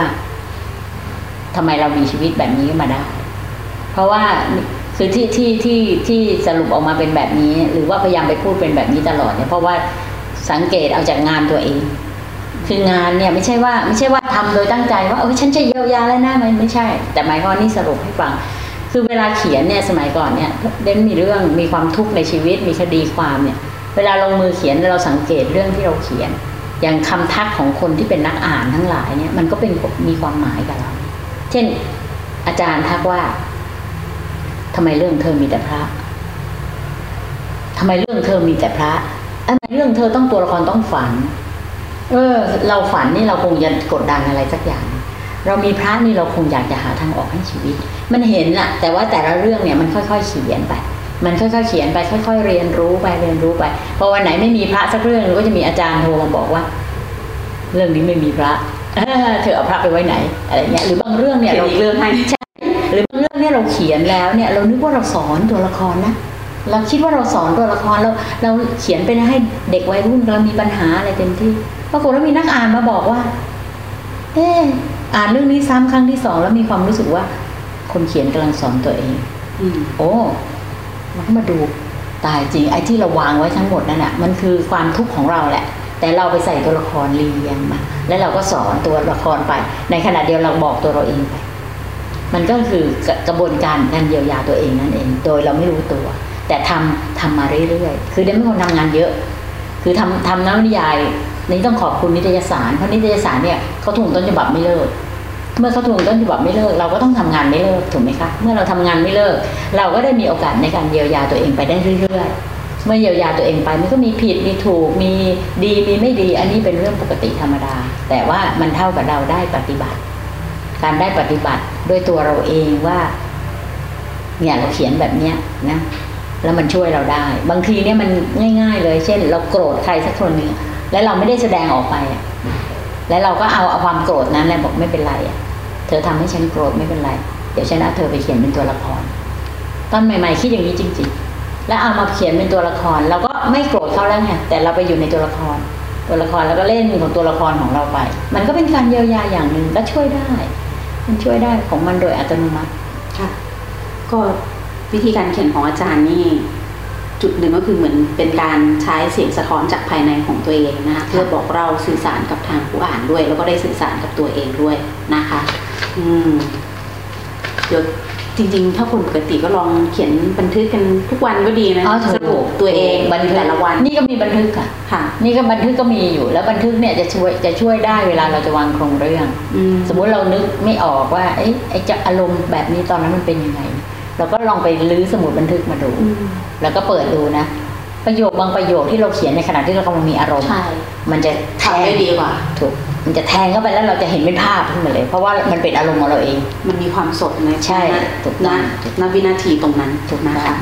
ทำไมเรามีชีวิตแบบนี้มาได้ เพราะว่าคือที่ที่ที่ที่สรุปออกมาเป็นแบบนี้ หรือว่าพยายามไปพูดเป็นแบบนี้ตลอดเนี่ย เพราะว่าสสังเกตเอาจากงานตัวเอง คืองานเนี่ยไม่ใช่ว่าไม่ใช่ว่าทำโดยตั้งใจว่าเออฉันจะเยียวยาแล้วนะมันไม่ใช่ แต่หมายความว่านี่สรุปให้ฟัง คือเวลาเขียนเนี่ยสมัยก่อนเนี่ยเด่นมีเรื่องมีความทุกข์ในชีวิตมีคดีความเนี่ย เวลาลงมือเขียนเราสังเกตเรื่องที่เราเขียน อย่างคำทักของคนที่เป็นนักอ่านทั้งหลายเนี่ยมันก็เป็นมีความหมายกับเรา เช่นอาจารย์ทักว่าทำไมเรื่องเธอมีแต่พระทำไมเรื่องเธอมีแต่พระทำไมเรื่องเธอต้องตัวละครต้องฝัน เออ เราฝันนี่เราคงจะกดดันอะไรสักอย่าง เรามีพระนี่เราคงอยากจะหาทางออกให้ชีวิต มันเห็นแหละแต่ว่าแต่ละเรื่องเนี่ยมันค่อยๆเขียนไป มันค่อยๆเขียนไปค่อย ๆ เรียนรู้ไปเรียนรู้ไปพอวันไหนไม่มีพระสักเรื่องก็จะมีอาจารย์โทรมาบอกว่า เรื่องนี้ไม่มีพระเธอเอาพระไปไว้ไหนอะไรเงี้ยหรือบางเรื่องเนี่ยเราเรื่องให้ใช่หรือบางเรื่องเนี่ยเราเขียนแล้วเนี่ย เรานึกว่าเราสอนตัวละครนะเราคิดว่าเราสอนตัวละครเราเราเขียนไปให้เด็กวัยรุ่นเรามีปัญหาอะไรเต็มที่ ปรากฏว่ามีนักอ่านมาบอกว่า เอออ่านเรื่องนี้ซ้ำครั้งที่สองแล้วมีความรู้สึกว่า คนเขียนกำลังสอนตัวเองอืมโอ้เราก็มาดูตายจริง ไอ้ที่เราวางไว้ทั้งหมดนั่นแหะมันคือความทุกข์ของเราแหละ แต่เราไปใส่ตัวละครเรียงมา แล้วเราก็สอนตัวละครไป ในขณะเดียวเราบอกตัวเราเองไป มันก็คือกระบวนการการเยียวยาตัวเองนั่นเอง โดยเราไม่รู้ตัว แต่ทำทำมาเรื่อยๆ คือเดนเป็นคนทำงานเยอะ คือทำทำนวนิยาย นี่ต้องขอบคุณนิตยสารเพราะนิตยสารเนี่ยเขาถูกต้นฉบับไม่เลิก เมื่อเขาทวงต้นฉบับไม่เลิก เราก็ต้องทำงานไม่เลิกถูกไหมคะเมื่อเราทำงานไม่เลิก เราก็ได้มีโอกาสในการเยียวยาตัวเองไปได้เรื่อยๆ เมื่อเยียวยาตัวเองไปมันก็มีผิดมีถูกมีดีมีไม่ดี อันนี้เป็นเรื่องปกติธรรมดา แต่ว่ามันเท่ากับเราได้ปฏิบัติ การได้ปฏิบัติด้วยตัวเราเองว่าเนี่ยเราเขียนแบบเนี้ยนะแล้วมันช่วยเราได้ บางทีเนี่ยมันง่าย ๆ เลย เช่น เราโกรธใครสักคนหนึ่ง แล้วเราไม่ได้แสดงออกไป แล้วเราก็เอาเอาความโกรธนั้นแหละบอกไม่เป็นไรเธอทำให้ฉันโกรธไม่เป็นไร เดี๋ยวฉันเอาเธอไปเขียนเป็นตัวละคร ตอนใหม่ ๆ คิดอย่างนี้จริง ๆ แล้วเอามาเขียนเป็นตัวละคร เราก็ไม่โกรธเขาแล้วไงแต่เราไปอยู่ในตัวละคร ตัวละครแล้วก็เล่นของตัวละครของเราไป มันก็เป็นการเยียวยาอย่างหนึ่งก็ช่วยได้ มันช่วยได้ของมันโดยอัตโนมัติค่ะก็วิธีการเขียนของอาจารย์นี่ จุดหนึ่งก็คือเหมือนเป็นการใช้เสียงสะท้อนจากภายในของตัวเองนะคะเพื่อบอกเราสื่อสารกับทางผู้อ่านด้วย แล้วก็ได้สื่อสารกับตัวเองด้วยนะคะ อืมเดี๋ยวจริง ๆ ถ้าคนปกติก็ลองเขียนบันทึกกันทุกวันก็ดีนะอ๋อถูกสรุปตัวเองบันทึกแต่ละวัน นี่ก็มีบันทึกค่ะค่ะ นี่ก็บันทึกก็มีอยู่ แล้วบันทึกเนี่ยจะช่วยจะช่วยได้เวลาเราจะวางโครงเรื่องอืมสมมุติเรานึกไม่ออกว่าไอ้ไอ้จะอารมณ์แบบนี้ตอนนั้นมันเป็นยังไง เราก็ลองไปลื้อสมุดบันทึกมาดูอืมแล้วก็เปิดดูนะประโยคบางประโยคที่เราเขียนในขณะที่เรากำลังมีอารมณ์ใช่มันจะแททำงได้ดีกว่าถูกมันจะแทงเข้าไปแล้วเราจะเห็นเป็นภาพขึ้นมาเลย เพราะว่ามันเป็นอารมณ์ของเราเอง มันมีความสดในใช่ถูกต้ณองณวินาทีตรงนั้นถูกต้องนะคะ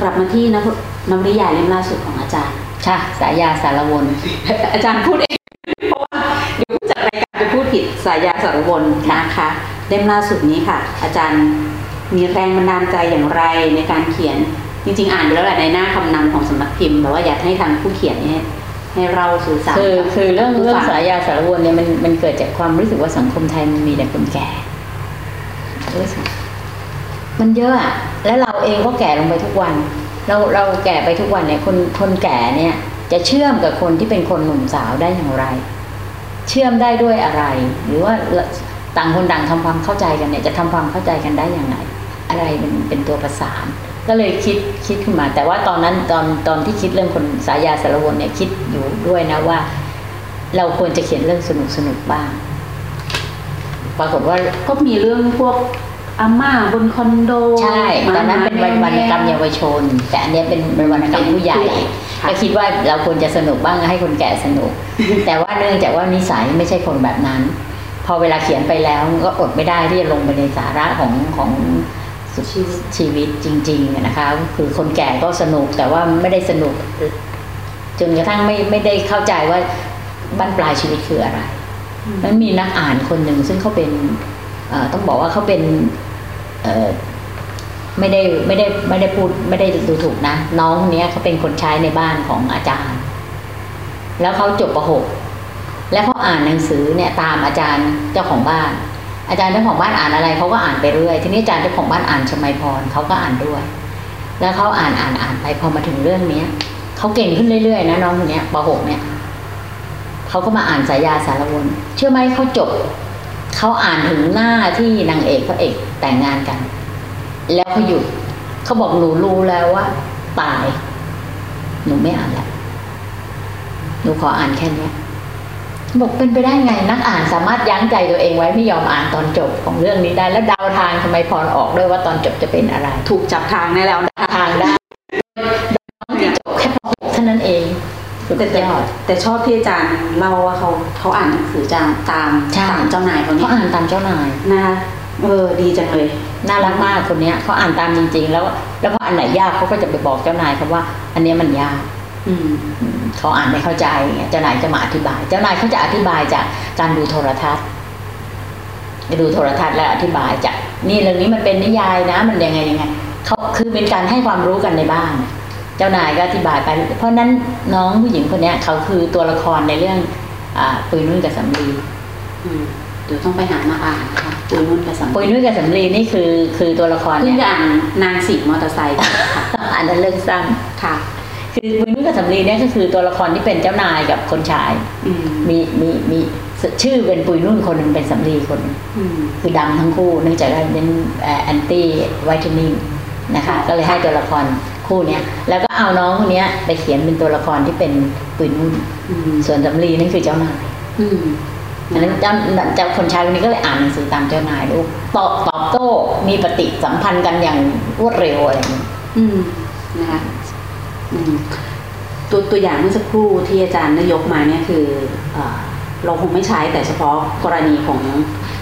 กลับมาที่นวนวนิยายเล่มล่าสุดของอาจารย์ใช่สายาสารวนอาจารย์พูดเองเพราะว่าเดี๋ยวผู้จัดรายการจะพูดผิดสายยาสารวนนะคะเล่มล่าสุดนี้ค่ะ อาจารย์ มีแรงบันดาลใจอย่างไรในการเขียนจริงๆ อ่านไปแล้วแหละในหน้าคำนำของสำนักพิมพ์แต่ว่าอยากให้ทางผู้เขียนเนี่ยให้เราสื่อสารคือกับคือเรื่องผู้เรื่องฟัสายาสารวนเนี่ยมันมันเกิดจากความรู้สึกว่าสังคมไทยมันมีแต่คนแก่รู้สึกมันเยอะอะแล้วเราเองก็แก่ลงไปทุกวัน เราเราแก่ไปทุกวันเนี่ยคนคนแก่เนี่ย จะเชื่อมกับคนที่เป็นคนหนุ่มสาวได้อย่างไร เชื่อมได้ด้วยอะไร หรือว่าต่างคนต่างทำความเข้าใจกันเนี่ยจะทำความเข้าใจกันได้อย่างไร อะไรเป็นเป็นตัวประสาน ก็เลยคิดคิดขึ้นมา แต่ว่าตอนนั้นตอนตอนที่คิดเรื่องคนสายาสารวนเนี่ยคิดอยู่ด้วยนะว่า เราควรจะเขียนเรื่องสนุกสนุกบ้างปรากฏว่าก็มีเรื่องพวกอาม่าบนคอนโดใช่ตอนนั้นเป็นวันวรรณกรรมเยาวชน แต่อันเนี้ยเป็นเป็นวรรณกรรมผู้ใหญ่ค่ะก็คิดว่าเราควรจะสนุกบ้างให้คนแก่สนุก แต่ว่าเนื่องจากว่านิสัยไม่ใช่คนแบบนั้น พอเวลาเขียนไปแล้วก็อดไม่ได้ที่จะลงไปในสาระของของ ชีวิตจริงๆนะคะ คือคนแก่ก็สนุกแต่ว่าไม่ได้สนุก จนกระทั่งไม่ไม่ได้เข้าใจว่าบ้านปลายชีวิตคืออะไรมันมีนักอ่านคนหนึ่งซึ่งเขาเป็นต้องบอกว่าเขาเป็นไม่ได้ไม่ได้ไม่ได้พูดไม่ได้ดูถูกนะ น้องเนี้ยเขาเป็นคนใช้ในบ้านของอาจารย์ แล้วเขาจบประหกแล้วเขาอ่านหนังสือเนี่ยตามอาจารย์เจ้าของบ้าน อาจารย์เจ้าของบ้านอ่านอะไรเขาก็อ่านไปเรื่อยทีนี้อาจารย์เจ้าของบ้านอ่านชมัยพรเขาก็อ่านด้วย แล้วเขาอ่านอ่านอ่านไปพอมาถึงเรื่องเนี้ยเขาเก่งขึ้นเรื่อยๆนะน้องคนนี้ยป .6 เนี่ยเขาก็มาอ่านสายยาสารวนเชื่อไหมเขาจบเขาอ่านถึงหน้าที่นางเอกพระเอกแต่งงานกัน แล้วเขาหยุดเขาบอกหนูรู้แล้วว่า ตาย หนูไม่อ่านแล้วหนูขออ่านแค่นี้ บอกเป็นไปได้ไงนักอ่านสามารถยั้งใจตัวเองไว้ไม่ยอมอ่านตอนจบของเรื่องนี้ได้แล้วเดาทางทำไมพรออกด้วยว่าตอนจบจะเป็นอะไร ถูกจับทางได้แล้วนะคะทางได้น้องที่จบแค่ป .6 เท่านั้นเองสุดแต่แต่ยอดแต่ชอบที่อาจารย์เล่าว่าเขาเขาอ่านหนังสือจางตามใช่ตามเจ้านายเขาเขาเนี่ยอ่านตามเจ้านายนะคะเออดีจังเลยน่ารักมากคนเนี้ยเขาอ่านตามจริง ๆ แล้ว แล้วพออันไหนยากเขาก็จะไปบอกเจ้านายเขาว่า อันเนี้ยมันยากอืมอืม เขาอ่านไม่เข้าใจไงเจ้านายจะมาอธิบาย เจ้านายเขาจะอธิบายจากการดูโทรทัศน์ดูโทรทัศน์แล้วอธิบายจากนี่เรื่องนี้มันเป็นนิยายนะ มันยังไงยังไงเขาคือเป็นการให้ความรู้กันในบ้าน เจ้านายก็อธิบายไป เพราะฉะนั้นน้องผู้หญิงคนเนี้ยเขาคือตัวละครในเรื่องอ่าปุยนุ่นกับสำลีอืมเดี๋ยวต้องไปหามาอ่านนะคะปุยนุ่นกับสัมปุยนุ่นกับสำลีนี่คือคือตัวละครเพิ่งเนี่ยจะอ่านนางสีมอเตอร์ไซค์ค่ะอันนั้นเรื่องสั้นค่ะ คือปุยนุ่นกับสำลีเนี่ยก็คือตัวละครที่เป็นเจ้านายกับคนชายอืมมีมีมีชื่อเป็นปุยนุ่นคนหนึ่งเป็นสำลีคนหนึ่งอืมคือดำทั้งคู่เนื่องจากว่าเป็นแอนตี้ไวท์เทนนิ่งนะคะก็เลยให้ตัวละครคู่เนี้ยแล้วก็เอาน้องคนเนี้ยไปเขียนเป็นตัวละครที่เป็นปุยนุ่นอืมส่วนสำลีนั่นคือเจ้านายอืมอันนั้นเจ้าเจ้าคนชายคนนี้ก็เลยอ่านหนังสือตามเจ้านายดูตอบตอบโต้มีปฏิสัมพันธ์กันอย่างรวดเร็วอะไรอย่างเงี้ยอืมนะคะอืม ตัวตัวอย่างเมื่อสักครู่ที่อาจารย์ได้ยกมาเนี่ยคือเอ่อเราคงไม่ใช้แต่เฉพาะกรณีของ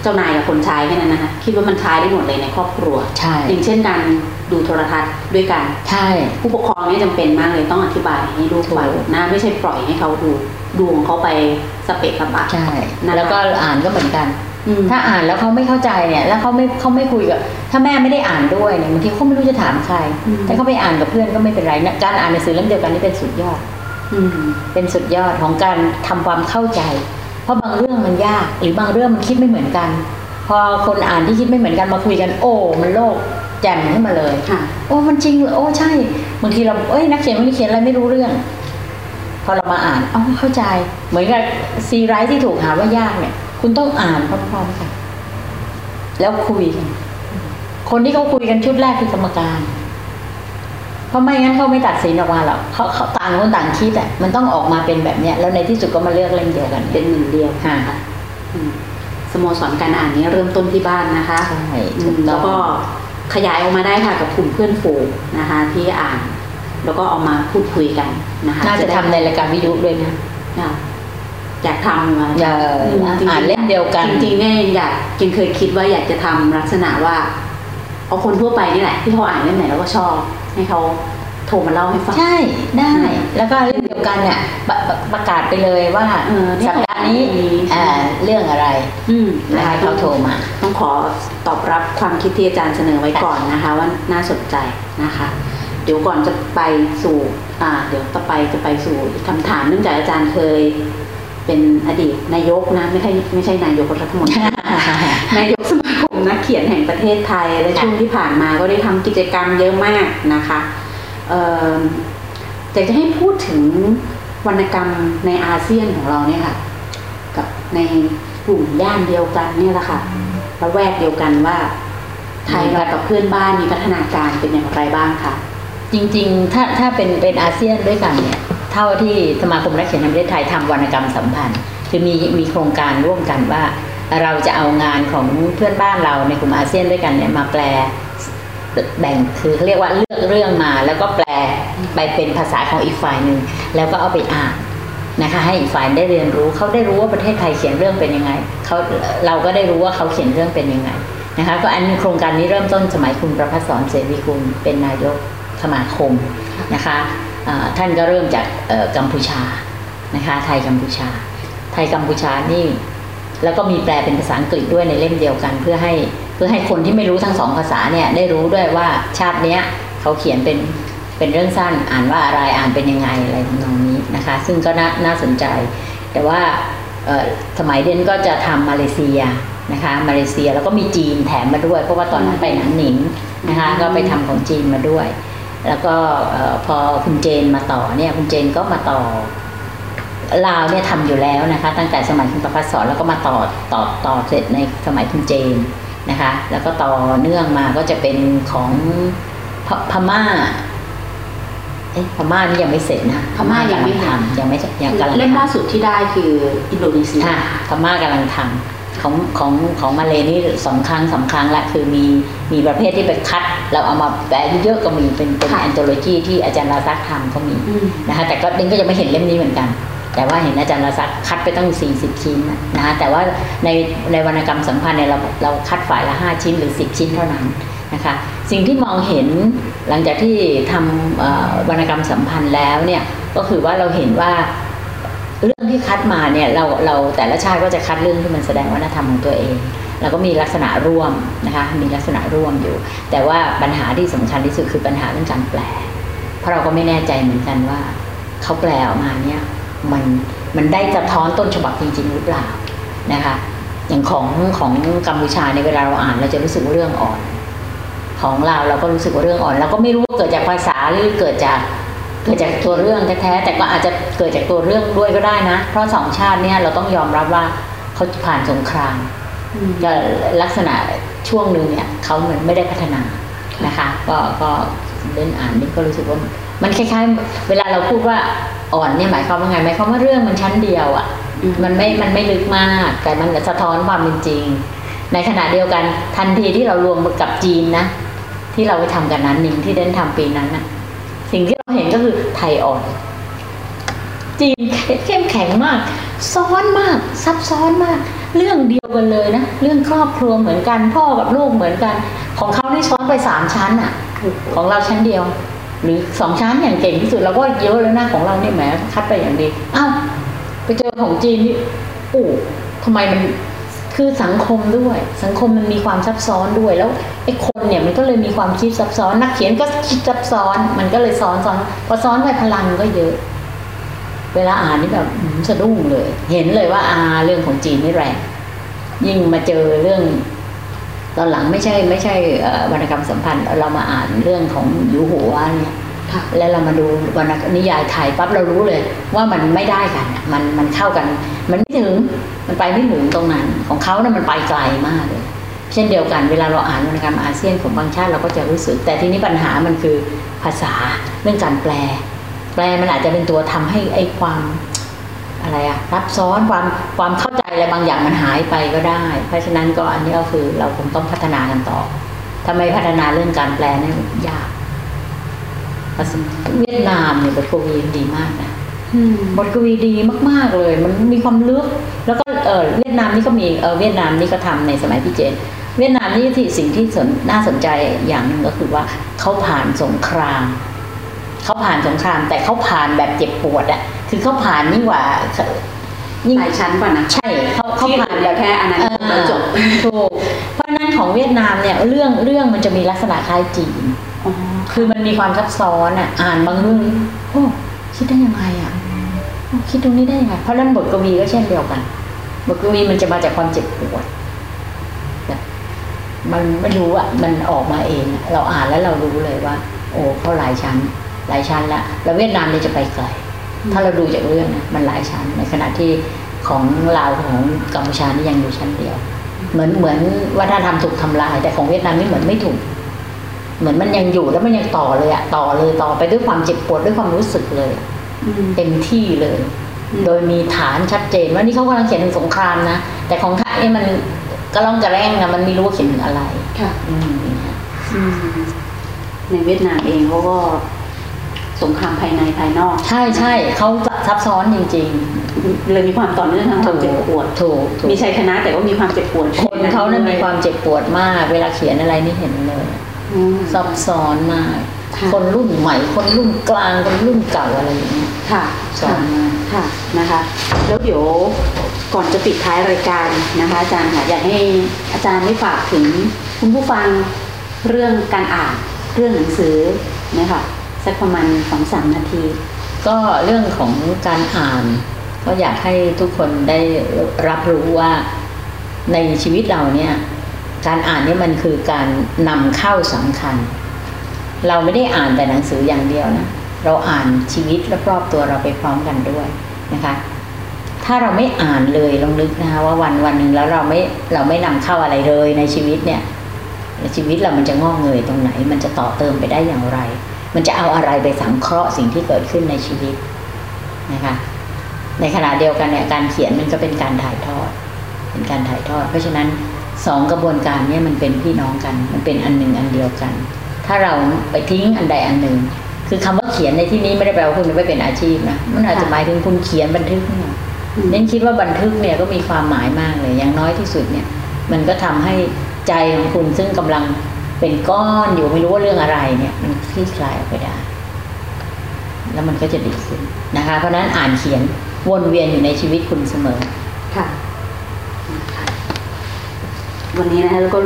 เจ้านายกับคนใช้แค่นั้นนะคะคิดว่ามันใช้ได้หมดเลยในครอบครัวใช่อย่างเช่นการดูโทรทัศน์ด้วยกันใช่ผู้ปกครองเนี่ยจำเป็นมากเลยต้องอธิบายให้ลูกฟังถูกนะไม่ใช่ปล่อยให้เขาดูดูของเขาไปสเปกสปะใช่นะคะแล้วก็อ่านก็เหมือนกันอืม ถ้าอ่านแล้วเขาไม่เข้าใจเนี่ย แล้วเขาไม่เขาไม่คุยกับ ถ้าแม่ไม่ได้อ่านด้วยเนี่ยบางทีเขาไม่รู้จะถามใครอืมแต่เขาไปอ่านกับเพื่อนก็ไม่เป็นไรนะการอ่านหนังสือเล่มเดียวกันนี่เป็นสุดยอดอืมเป็นสุดยอดของการทำความเข้าใจ เพราะบางเรื่องมันยาก หรือบางเรื่องมันคิดไม่เหมือนกัน พอคนอ่านที่คิดไม่เหมือนกันมาคุยกัน โอ้ มันโลกแจ่มขึ้นมาเลยค่ะโอ้มันจริงเหรอโอ้ใช่บางทีเราเอ้ยนักเขียนคนนี้เขียนอะไรไม่รู้เรื่องพอเรามาอ่านอ๋อเข้าใจ เหมือนกับซีไรท์ที่ถูกหาว่ายากเนี่ย คุณต้องอ่านพร้อมๆกันแล้วคุยกันคนที่เขาคุยกันชุดแรกคือกรรมการ เพราะไม่งั้นเขาไม่ตัดสินออกมาหรอกเขาเขาต่างคนต่างคิดอะมันต้องออกมาเป็นแบบเนี้ย แล้วในที่สุดก็มาเลือกเล่มเดียวกัน เป็นหนึ่งเดียวค่ะอืมสโมสรการอ่านนี้เริ่มต้นที่บ้านนะคะใช่อืถูมกต้แล้อวงก็ขยายออกมาได้ค่ะกับกลุ่มเพื่อนฝูงนะคะ ที่อ่าน แล้วก็เอามาพูดคุยกันนะคะน่าจะทำในรายการวิทยุด้วยนะ อยากอยากทำมาเออจริงๆอ่านเล่มเดียวกัน จริงๆเนี่ยยังอยากยังเคยคิดว่าอยากจะทำลักษณะว่าเอาคนทั่วไปนี่แหละ ที่เขาอ่านเล่มไหนแล้วก็ชอบให้เขาโทรมาเล่าให้ฟัง ใช่ได้ แล้วก็เล่มเดียวกันเนี่ยประประประกาศไปเลยว่าเออเนี่ยสัปดาห์นี้มีเอ่อเรื่องอะไรอืมแล้วนะคะให้เขาโทรมา ต้องขอตอบรับความคิดที่อาจารย์เสนอไว้ก่อนนะคะ ว่าน่าสนใจนะคะ เดี๋ยวก่อนจะไปสู่อ่าเดี๋ยวต่อไปจะไปสู่อีกคำถามเนื่องจากอาจารย์เคย เป็นอดีตนายกนะไม่ใช่ไม่ใช่นายกรัฐมนตรีนายกสมาคมนักเขียนแห่งประเทศไทยและช่วงที่ผ่านมาก็ได้ทำกิจกรรมเยอะมากนะคะเอ่ออยากจะให้พูดถึงวรรณกรรมในอาเซียนของเราเนี่ยค่ะ กับในกลุ่มย่านเดียวกันเนี่ยแหละค่ะระแวกเดียวกันว่า ไทยเรากับเพื่อนบ้านมีพัฒนาการเป็นอย่างไรบ้างคะจริง ๆ ถ้าถ้าเป็นเป็นอาเซียนด้วยกันเนี่ย เท่าที่สมาคมนักเขียนแห่งประเทศไทยทำวรรณกรรมสัมพันธ์ คือมีมีโครงการร่วมกันว่าเราจะเอางานของเพื่อนบ้านเราในกลุ่มอาเซียนด้วยกันเนี่ยมาแปลแบ่งคือเขาเรียกว่าเลือกเรื่องมา แล้วก็แปลไปเป็นภาษาของอีกฝ่ายหนึ่งแล้วก็เอาไปอ่านนะคะ ให้อีกฝ่ายได้เรียนรู้เขาได้รู้ว่าประเทศไทยเขียนเรื่องเป็นยังไงเขาเราก็ได้รู้ว่าเขาเขียนเรื่องเป็นยังไงนะคะก็อันโครงการนี้เริ่มต้นสมัยคุณประพัฒสอนเสรีคุณเป็นนายกสมาคมนะคะ ท่านก็เริ่มจากกัมพูชานะคะไทยกัมพูชา ไทยกัมพูชานี่แล้วก็มีแปลเป็นภาษาอังกฤษด้วยในเล่มเดียวกัน เพื่อให้เพื่อให้คนที่ไม่รู้ทั้งสองภาษาเนี่ยได้รู้ด้วยว่าชาติเนี้ยเขาเขียนเป็นเป็นเรื่องสั้นอ่านว่าอะไรอ่านเป็นยังไงอะไรทำนองนี้นะคะ ซึ่งก็น่านาสนใจ แต่ว่าสมัยเดนก็จะทำมาเลเซียนะคะมาเลเซียแล้วก็มีจีนแถมมาด้วย เพราะว่าตอนนั้นไปหนันหนิงนะคะก็ไปทำของจีนมาด้วย แล้วก็พอคุณเจนมาต่อเนี่ยคุณเจนก็มาต่อลาวเนี่ยทำอยู่แล้วนะคะ ตั้งแต่สมัยคุณประพัฒสอนแล้วก็มาต่อต่อต่อเสร็จในสมัยคุณเจนนะคะ แล้วก็ต่อเนื่องมาก็จะเป็นของพพม่าเอ๊ะพม่านี่ยังไม่เสร็จนะพม่ายังไม่ทำยังไม่ยังกำลังเล่มล่าสุดที่ได้คืออินโดนีเซียค่ะพม่ากำลังทำ ของของของมาเลนี่สองครั้งสาครั้งละคือมีมีประเภทที่ไปคัด เราเอามาแปลเยอะก็มีเป็นเป็น anthology ที่อาจารย์ราซักทำก็มีนะคะแต่ก็ดิ้งก็ยังไม่เห็นเล่มนี้เหมือนกัน แต่ว่าเห็นอาจารย์ราซักคัดไปตั้ง 40 ชิ้นนะคะแต่ว่าในในวรรณกรรมสัมพันธ์เนี่ยเราเราคัดฝ่ายละ 5 ชิ้นหรือ 10 ชิ้นเท่านั้นนะคะสิ่งที่มองเห็นหลังจากที่ทำวรรณกรรมสัมพันธ์แล้วเนี่ยก็คือว่าเราเห็นว่า เรื่องที่คัดมาเนี่ยเราเราแต่ละชาติก็จะคัดเรื่องที่มันแสดงวัฒนธรรมของตัวเองแล้วก็มีลักษณะร่วมนะคะมีลักษณะร่วมอยู่ แต่ว่าปัญหาที่สำคัญที่สุดคือปัญหาเรื่องการแปล เพราะเราก็ไม่แน่ใจเหมือนกันว่าเขาแปลออกมาเนี่ยมันมันได้สะท้อนต้นฉบับจริง ๆ หรือเปล่านะคะอย่างของของกัมพูชาในเวลาเราอ่านเราจะรู้สึกว่าเรื่องอ่อน ของเราเราก็รู้สึกว่าเรื่องอ่อนเราก็ไม่รู้ว่าเกิดจากภาษาหรือเกิดจาก เกิดจากตัวเรื่องแท้ๆแต่ก็อาจจะเกิดจากตัวเรื่องด้วยก็ได้นะ เพราะสองชาติเนี่ยเราต้องยอมรับว่าเขาผ่านสงครามก็ลักษณะช่วงหนึ่งเนี่ยเขาเหมือนไม่ได้พัฒนานะคะ ก็ก็เล่นอ่านนี่ก็รู้สึกว่ามันคล้ายๆ เวลาเราพูดว่าอ่อนเนี่ยหมายความว่าไงหมายความว่าเรื่องมันชั้นเดียวอะ่ะมันไม่มันไม่ลึกมาก แต่มันสะท้อนความเป็นจริง ในขณะเดียวกันทันทีที่เรารวมกับจีนนะที่เราไปทำกันนั้นหนึ่งที่เด่นทำปีนั้นน่ะ สิ่งที่เราเห็นก็คือไทยอ่อน จีนเข้มแข็งมาก ซ้อนมาก ซับซ้อนมาก เรื่องเดียวกันเลยนะ เรื่องครอบครัวเหมือนกัน พ่อกับลูกเหมือนกัน ของเขาได้ซ้อนไปสามชั้นอะ ของเราชั้นเดียว หรือสองชั้นอย่างเก่งที่สุดเราก็เยอะแล้วนะของเราเนี่ยแหมคัดไปอย่างดีอ้าวไปเจอของจีนนี่โอ้ทำไมมัน คือสังคมด้วย สังคมมันมีความซับซ้อนด้วยแล้วไอ้คนเนี่ยมันก็เลยมีความคิดซับซ้อน นักเขียนก็คิดซับซ้อน มันก็เลยซ้อนซ้อนพอซ้อนไปพลังก็เยอะ เวลาอ่านนี่แบบสะดุ้งเลย เห็นเลยว่าอาเรื่องของจีนนี่แรงยิ่งมาเจอเรื่อง ตอนหลังไม่ใช่ ไม่ใช่วรรณกรรมสัมพันธ์เรามาอ่านเรื่องของยูหัวเนี่ย แล้วเรามาดูวรรณนิยายไทยปั๊บเรารู้เลย ว่ามันไม่ได้กัน มันมันเข้ากัน มันไม่ถึงมันไปไม่ถึงตรงนั้น ของเขาเนี่ยมันไปไกลมากเลย เช่นเดียวกันเวลาเราอ่านวรรณกรรมอาเซียนของบางชาติเราก็จะรู้สึก แต่ทีนี้ปัญหามันคือภาษาเรื่องการแปล แปลมันอาจจะเป็นตัวทำให้ไอ้ความอะไรอะซับซ้อนความความเข้าใจอะไรบางอย่างมันหายไปก็ได้ เพราะฉะนั้นก็อันนี้ก็คือเราคงต้องพัฒนากันต่อถ้าไมพัฒนาเรื่องการแปลนี่ยาก เวียดนามเนี่ยบทกวีดีมากนะบทกวีดีมาก ๆเลย มันมีความลึก แล้วก็เออเวียดนามนี่ก็มีเออเวียดนามนี่ก็ทำในสมัยพี่เจน เวียดนามนี่ที่สิ่งที่สนน่าสนใจอย่างหนึ่งก็คือว่าเขาผ่านสงครามเขาผ่านสงคราม แต่เขาผ่านแบบเจ็บปวดอะคือเขาผ่านนี่ว่ายิ่งหลายชั้นกว่านะใช่เขาเขาผ่านแบบแค่อันนั้นจบถูกเพราะนั้นของเวียดนามเนี่ยเรื่องเรื่องมันจะมีลักษณะคล้ายจีน คือมันมีความซับซ้อนอะ อ่านบางเรื่องโอ้คิดได้ยังไงอะคิดตรงนี้ได้ยังไง เพราะนั้นบทกวีก็เช่นเดียวกัน บทกวีมันจะมาจากความเจ็บปวดมันไม่รู้อะ มันออกมาเอง เราอ่านแล้วเรารู้เลยว่า โอ้เขาหลายชั้น หลายชั้นละแล้วเวียดนามนี่จะไปไกล ถ้าเราดูจากเรื่องนะมันหลายชั้น ในขณะที่ของลาวของกัมพูชานี่ยังอยู่ชั้นเดียว เหมือนเหมือนวัฒนธรรมถูกทำลาย แต่ของเวียดนามนี่เหมือนไม่ถูก เหมือนมันยังอยู่แล้วมันยังต่อเลยอะต่อเลยต่อไปด้วยความเจ็บปวดด้วยความรู้สึกเลยเต็มที่เลย โดยมีฐานชัดเจนว่านี่เขากำลังเขียนถึงสงครามนะแต่ของไทยมันก็ล่องกระแรงนะมันไม่รู้ว่าเขียนถึงอะไรค่ะในเวียดนามเองเขาก็สงครามภายในภายนอก ใช่ใช่เขาซับซ้อนจริง ๆ เลยมีความต่อเนื่องทางความเจ็บปวดถูกมีชัยชนะแต่ว่ามีความเจ็บปวดคนเขาเนี่ยมีความเจ็บปวดมาก เวลาเขียนอะไรนี่เห็นเลย ซับซ้อนมาก คนรุ่นใหม่ คนรุ่นกลาง คนรุ่นเก่าอะไรอย่างเงี้ยค่ะสอนมากค่ะนะคะ แล้วเดี๋ยวก่อนจะปิดท้ายรายการนะคะ อาจารย์ค่ะอยากให้อาจารย์ได้ฝากถึงคุณผู้ฟังเรื่องการอ่านเรื่องหนังสือนะคะสักประมาณสองสามนาที ก็เรื่องของการอ่าน ก็อยากให้ทุกคนได้รับรู้ว่าในชีวิตเราเนี่ย การอ่านนี่มันคือการนำเข้าสำคัญ เราไม่ได้อ่านแต่หนังสืออย่างเดียวนะ เราอ่านชีวิตรอบๆตัวเราไปพร้อมกันด้วยนะคะ ถ้าเราไม่อ่านเลยลองนึกนะคะว่าวันวันหนึ่งแล้วเราไม่เราไม่นำเข้าอะไรเลยในชีวิตเนี่ยชีวิตเรามันจะงอกเงยตรงไหน มันจะต่อเติมไปได้อย่างไร มันจะเอาอะไรไปสังเคราะห์สิ่งที่เกิดขึ้นในชีวิตนะคะในขณะเดียวกันเนี่ยการเขียนมันก็เป็นการถ่ายทอด เป็นการถ่ายทอด เพราะฉะนั้น สองกระบวนการเนี่ยมันเป็นพี่น้องกัน มันเป็นอันหนึ่งอันเดียวกัน ถ้าเราไปทิ้งอันใดอันหนึ่ง คือคำว่าเขียนในที่นี้ไม่ได้แปลว่าคุณจะไม่เป็นอาชีพนะมันอาจจะหมายถึงคุณเขียนบันทึกเนี่ยเน้นคิดว่าบันทึกเนี่ยก็มีความหมายมากเลยอย่างน้อยที่สุดเนี่ย มันก็ทำให้ใจของคุณซึ่งกำลังเป็นก้อนอยู่ไม่รู้ว่าเรื่องอะไรเนี่ย มันคลี่คลายออกไปได้ แล้วมันก็จะดีขึ้นนะคะ เพราะฉะนั้นอ่านเขียนวนเวียนอยู่ในชีวิตคุณเสมอค่ะ วันนี้นะคะแล้วก็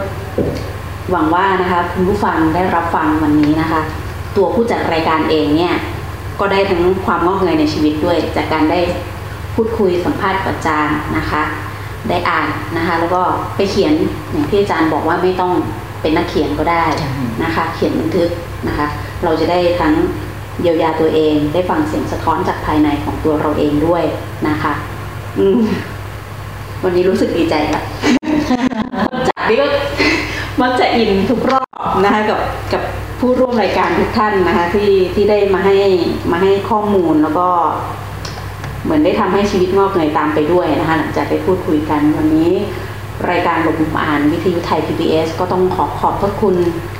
หวังว่านะคะคุณผู้ฟังได้รับฟังวันนี้นะคะ ตัวผู้จัดรายการเองเนี่ยก็ได้ทั้งความงอกเงยในชีวิตด้วย จากการได้พูดคุยสัมภาษณ์กับอาจารย์นะคะ ได้อ่านนะคะ แล้วก็ไปเขียนอย่างที่อาจารย์บอกว่าไม่ต้องเป็นนักเขียนก็ได้นะคะ เขียนบันทึกนะคะ เราจะได้ทั้งเยียวยาตัวเอง ได้ฟังเสียงสะท้อนจากภายในของตัวเราเองด้วยนะคะ อืวันนี้รู้สึกดีใจค่ะ จากนี้ก็มักจะอินทุกรอบนะคะกับกับผู้ร่วมรายการทุกท่านนะคะที่ที่ได้มาให้มาให้ข้อมูลแล้วก็เหมือนได้ทำให้ชีวิตงอกเงยตามไปด้วยนะคะหลังจากได้พูดคุยกันวันนี้ รายการหลบมุมอ่านวิทยุไทย PBS ก็ต้องขอขอบพระคุณ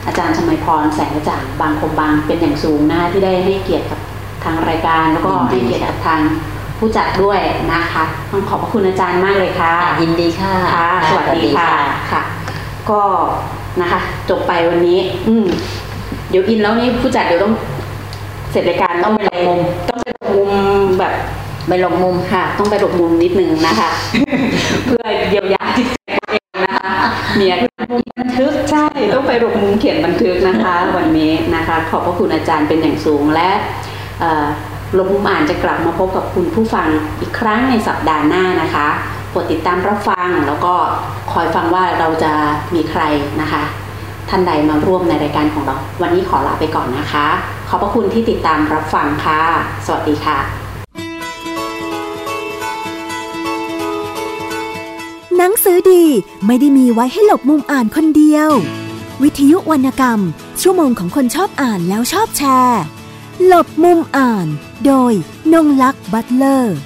อาจารย์ชมัยพรแสงกระจ่างบางคมบางเป็นอย่างสูงนะคะที่ได้ให้เกียรติกับทางรายการแล้วก็ให้เกียรติกับทาง ผู้จัดด้วยนะคะต้องขอบพระคุณอาจารย์มากเลยค่ะ ยินดีค่ะค่ะสวัสดีค่ะค่ะ ก็นะคะ จบไปวันนี้ อืมเดี๋ยวอินแล้วนี่ผู้จัดเดี๋ยวต้องเสร็จรายการต้องไปหลบมุม ต้องไปหลบมุมแบบไปหลบมุมค่ะ ต้องไปหลบมุมนิดนึงนะคะ เพื่อเยียวยาจิตใจตัวเองนะคะเมียมุมบันทึกใช่ต้องไปหลบมุมเขียนบันทึกนะคะ วันนี้นะคะ ขอบพระคุณอาจารย์เป็นอย่างสูงและเอ่อห ลบมุมอ่านจะกลับมาพบกับคุณผู้ฟังอีกครั้งในสัปดาห์หน้านะคะโปรดติดตามรับฟังแล้วก็คอยฟังว่าเราจะมีใครนะคะ ท่านใดมาร่วมในรายการของเรา วันนี้ขอลาไปก่อนนะคะ ขอบพระคุณที่ติดตามรับฟังค่ะ สวัสดีค่ะ หนังสือดีไม่ได้มีไว้ให้หลบมุมอ่านคนเดียว วิทยุวรรณกรรม ชั่วโมงของคนชอบอ่านแล้วชอบแชร์ หลบมุมอ่าน โดยนงลักษ์บัตเลอร์